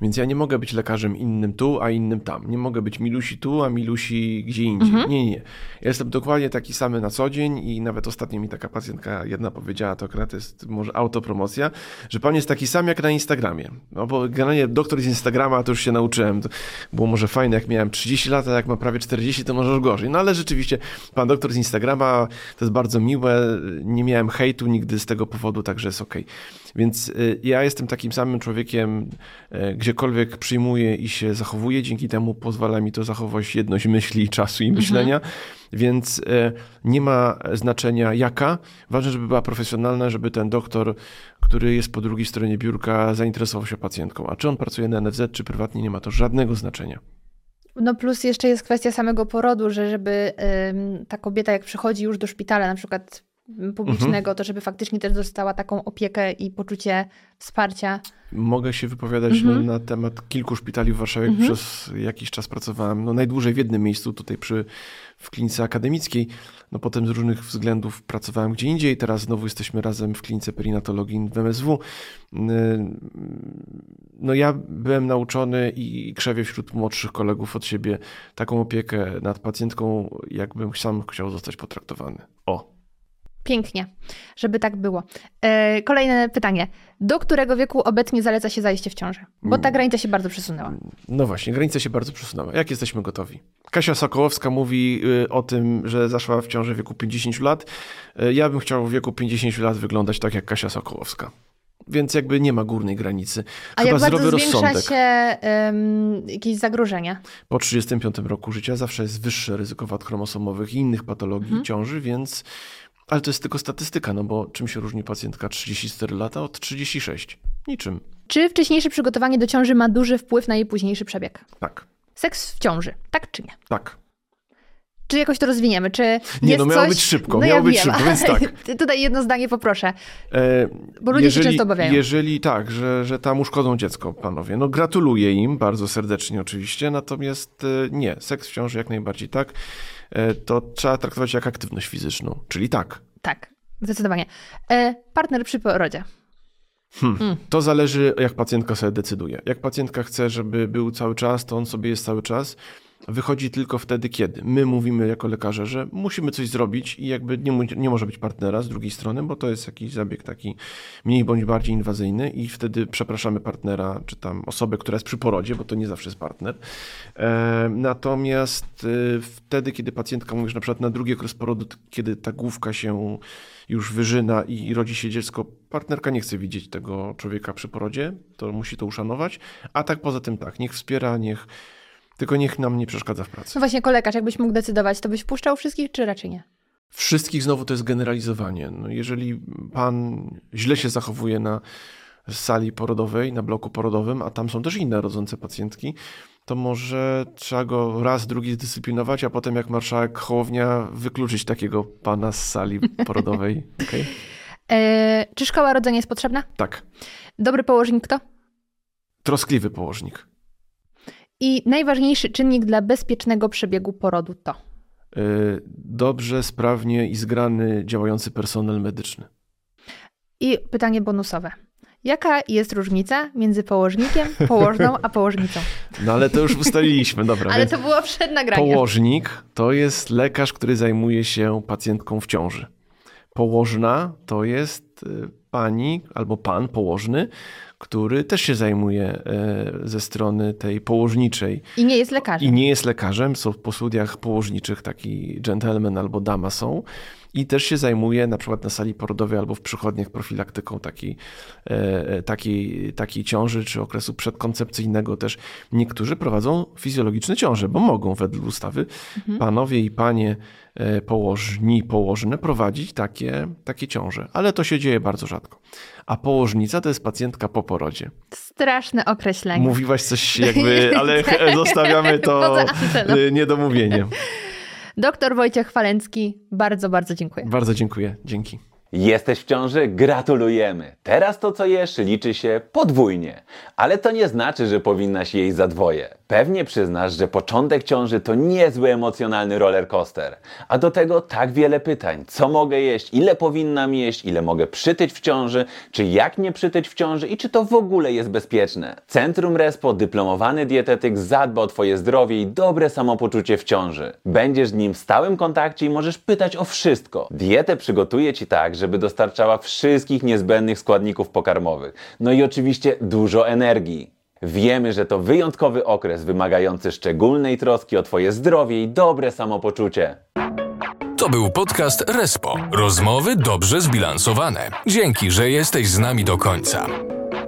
C: Więc ja nie mogę być lekarzem innym tu, a innym tam. Nie mogę być Milusi tu, a Milusi gdzie indziej.
A: Mhm.
C: Nie, nie. Ja jestem dokładnie taki sam na co dzień i nawet ostatnio mi taka pacjentka jedna powiedziała, to akurat jest może autopromocja, że pan jest taki sam jak na Instagramie. No bo generalnie doktor z Instagrama to już się nauczyłem. To było może fajne, jak miałem 30 lat, a jak ma prawie 40, to może już gorzej. No ale rzeczywiście pan doktor z Instagrama to jest bardzo miłe. Nie miałem hejtu nigdy z tego powodu, także jest okej. Więc y, ja jestem takim samym człowiekiem, y, gdziekolwiek przyjmuję i się zachowuję, dzięki temu pozwala mi to zachować jedność myśli, czasu i myślenia, więc y, nie ma znaczenia jaka. Ważne, żeby była profesjonalna, żeby ten doktor, który jest po drugiej stronie biurka, zainteresował się pacjentką. A czy on pracuje na NFZ, czy prywatnie, nie ma to żadnego znaczenia.
A: No plus jeszcze jest kwestia samego porodu, że żeby ta kobieta jak przychodzi już do szpitala na przykład publicznego,
C: Mhm.
A: to żeby faktycznie też dostała taką opiekę i poczucie wsparcia.
C: Mogę się wypowiadać
A: Mhm.
C: na temat kilku szpitali w Warszawie.
A: Mhm.
C: Przez jakiś czas pracowałem no, najdłużej w jednym miejscu, tutaj przy, w klinice akademickiej. No, potem z różnych względów pracowałem gdzie indziej. Teraz znowu jesteśmy razem w klinice perinatologii w MSW. Yy, No ja byłem nauczony i krzewię wśród młodszych kolegów od siebie taką opiekę nad pacjentką, jakbym sam chciał zostać potraktowany. O,
A: Pięknie, żeby tak było. E, kolejne pytanie. Do którego wieku obecnie zaleca się zajście w ciąży? Bo ta
C: Mm.
A: granica się bardzo przesunęła.
C: No właśnie, granica się bardzo przesunęła. Jak jesteśmy gotowi? Kasia Sokołowska mówi y, o tym, że zaszła w ciąży w wieku 50 lat. Y, Ja bym chciał w wieku 50 lat wyglądać tak jak Kasia Sokołowska. Więc jakby nie ma górnej granicy.
A: A
C: Chyba
A: jak bardzo zwiększa
C: rozsądek.
A: się ym, jakieś zagrożenie?
C: Po 35 roku życia zawsze jest wyższe ryzyko wad chromosomowych i innych patologii
A: Mhm.
C: ciąży, więc... Ale to jest tylko statystyka, no bo czym się różni pacjentka 34 lata od 36? Niczym.
A: Czy wcześniejsze przygotowanie do ciąży ma duży wpływ na jej późniejszy przebieg?
C: Tak,
A: Seks w ciąży, tak czy nie?
C: tak.
A: Czy jakoś to rozwiniemy? Czy
C: Nie, no miało
A: coś...
C: być szybko,
A: no
C: miało
A: ja
C: być
A: wiem,
C: szybko, więc tak.
A: Tutaj jedno zdanie poproszę.
C: E,
A: Bo ludzie się często obawiają.
C: Jeżeli tak, że, że tam uszkodzą dziecko, panowie, no gratuluję im bardzo serdecznie oczywiście, natomiast e, nie, seks w ciąży jak najbardziej tak, to trzeba traktować jak aktywność fizyczną, czyli tak.
A: Tak, zdecydowanie. E, partner przy porodzie.
C: Hmm.
A: Mm.
C: To zależy jak pacjentka sobie decyduje. Jak pacjentka chce, żeby był cały czas, to on sobie jest cały czas, wychodzi tylko wtedy, kiedy my mówimy jako lekarze, że musimy coś zrobić i jakby nie, nie może być partnera z drugiej strony, bo to jest jakiś zabieg taki mniej bądź bardziej inwazyjny i wtedy przepraszamy partnera, czy tam osobę, która jest przy porodzie, bo to nie zawsze jest partner. E, natomiast e, wtedy, kiedy pacjentka mówi, że na przykład na drugi okres porodu, kiedy ta główka się już wyżyna i rodzi się dziecko, partnerka nie chce widzieć tego człowieka przy porodzie, to musi to uszanować, a tak poza tym tak, niech wspiera, niech tylko niech nam nie przeszkadza w pracy.
A: No właśnie, kolekarz, jakbyś mógł decydować, to byś puszczał wszystkich, czy raczej nie?
C: Wszystkich znowu to jest generalizowanie. No jeżeli pan źle się zachowuje na sali porodowej, na bloku porodowym, a tam są też inne rodzące pacjentki, to może trzeba go raz, drugi zdyscyplinować, a potem jak marszałek Hołownia wykluczyć takiego pana z sali porodowej. Okay?
A: E, czy szkoła rodzenia jest potrzebna?
C: Tak.
A: Dobry położnik kto?
C: Troskliwy położnik.
A: I najważniejszy czynnik dla bezpiecznego przebiegu porodu to?
C: E, dobrze, sprawnie i zgrany działający personel medyczny.
A: I pytanie bonusowe. Jaka jest różnica między położnikiem, położną, a położnicą?
C: No ale to już ustaliliśmy, dobra.
A: ale to było przed nagraniem.
C: Położnik to jest lekarz, który zajmuje się pacjentką w ciąży. Położna to jest y, pani albo pan położny, który też się zajmuje e, ze strony tej położniczej.
A: I nie jest lekarzem.
C: I nie jest lekarzem, są po studiach położniczych taki gentleman albo dama są i też się zajmuje na przykład na sali porodowej albo w przychodniach profilaktyką takiej, e, takiej, takiej ciąży czy okresu przedkoncepcyjnego też. Niektórzy prowadzą fizjologiczne ciąże, bo mogą wedle ustawy mhm. panowie i panie położni, położne prowadzić takie, takie ciąże, ale to się dzieje bardzo rzadko. A położnica to jest pacjentka po porodzie.
A: Straszne określenie.
C: Mówiłaś coś jakby, ale zostawiamy to niedomówieniem.
A: Doktor Wojciech Chwalęcki, bardzo, bardzo dziękuję.
C: Bardzo dziękuję. Dzięki.
J: Jesteś w ciąży? Gratulujemy! Teraz to, co jesz, liczy się podwójnie. Ale to nie znaczy, że powinnaś jej za dwoje. Pewnie przyznasz, że początek ciąży to niezły emocjonalny roller coaster. A do tego tak wiele pytań. Co mogę jeść? Ile powinnam jeść? Ile mogę przytyć w ciąży? Czy jak nie przytyć w ciąży? I czy to w ogóle jest bezpieczne? Centrum Respo, dyplomowany dietetyk zadba o Twoje zdrowie i dobre samopoczucie w ciąży. Będziesz z nim w stałym kontakcie i możesz pytać o wszystko. Dietę przygotuje Ci tak, żeby dostarczała wszystkich niezbędnych składników pokarmowych. No i oczywiście dużo energii. Wiemy, że to wyjątkowy okres wymagający szczególnej troski o Twoje zdrowie i dobre samopoczucie.
B: To był podcast Respo. Rozmowy dobrze zbilansowane. Dzięki, że jesteś z nami do końca.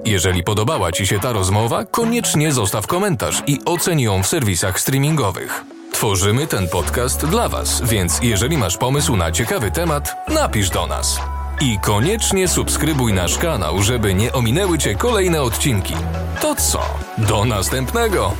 B: Jeżeli podobała Ci się ta rozmowa, koniecznie zostaw komentarz i oceń ją w serwisach streamingowych. Tworzymy ten podcast dla Was, więc jeżeli masz pomysł na ciekawy temat, napisz do nas. I koniecznie subskrybuj nasz kanał, żeby nie ominęły Cię kolejne odcinki. To co? Do następnego!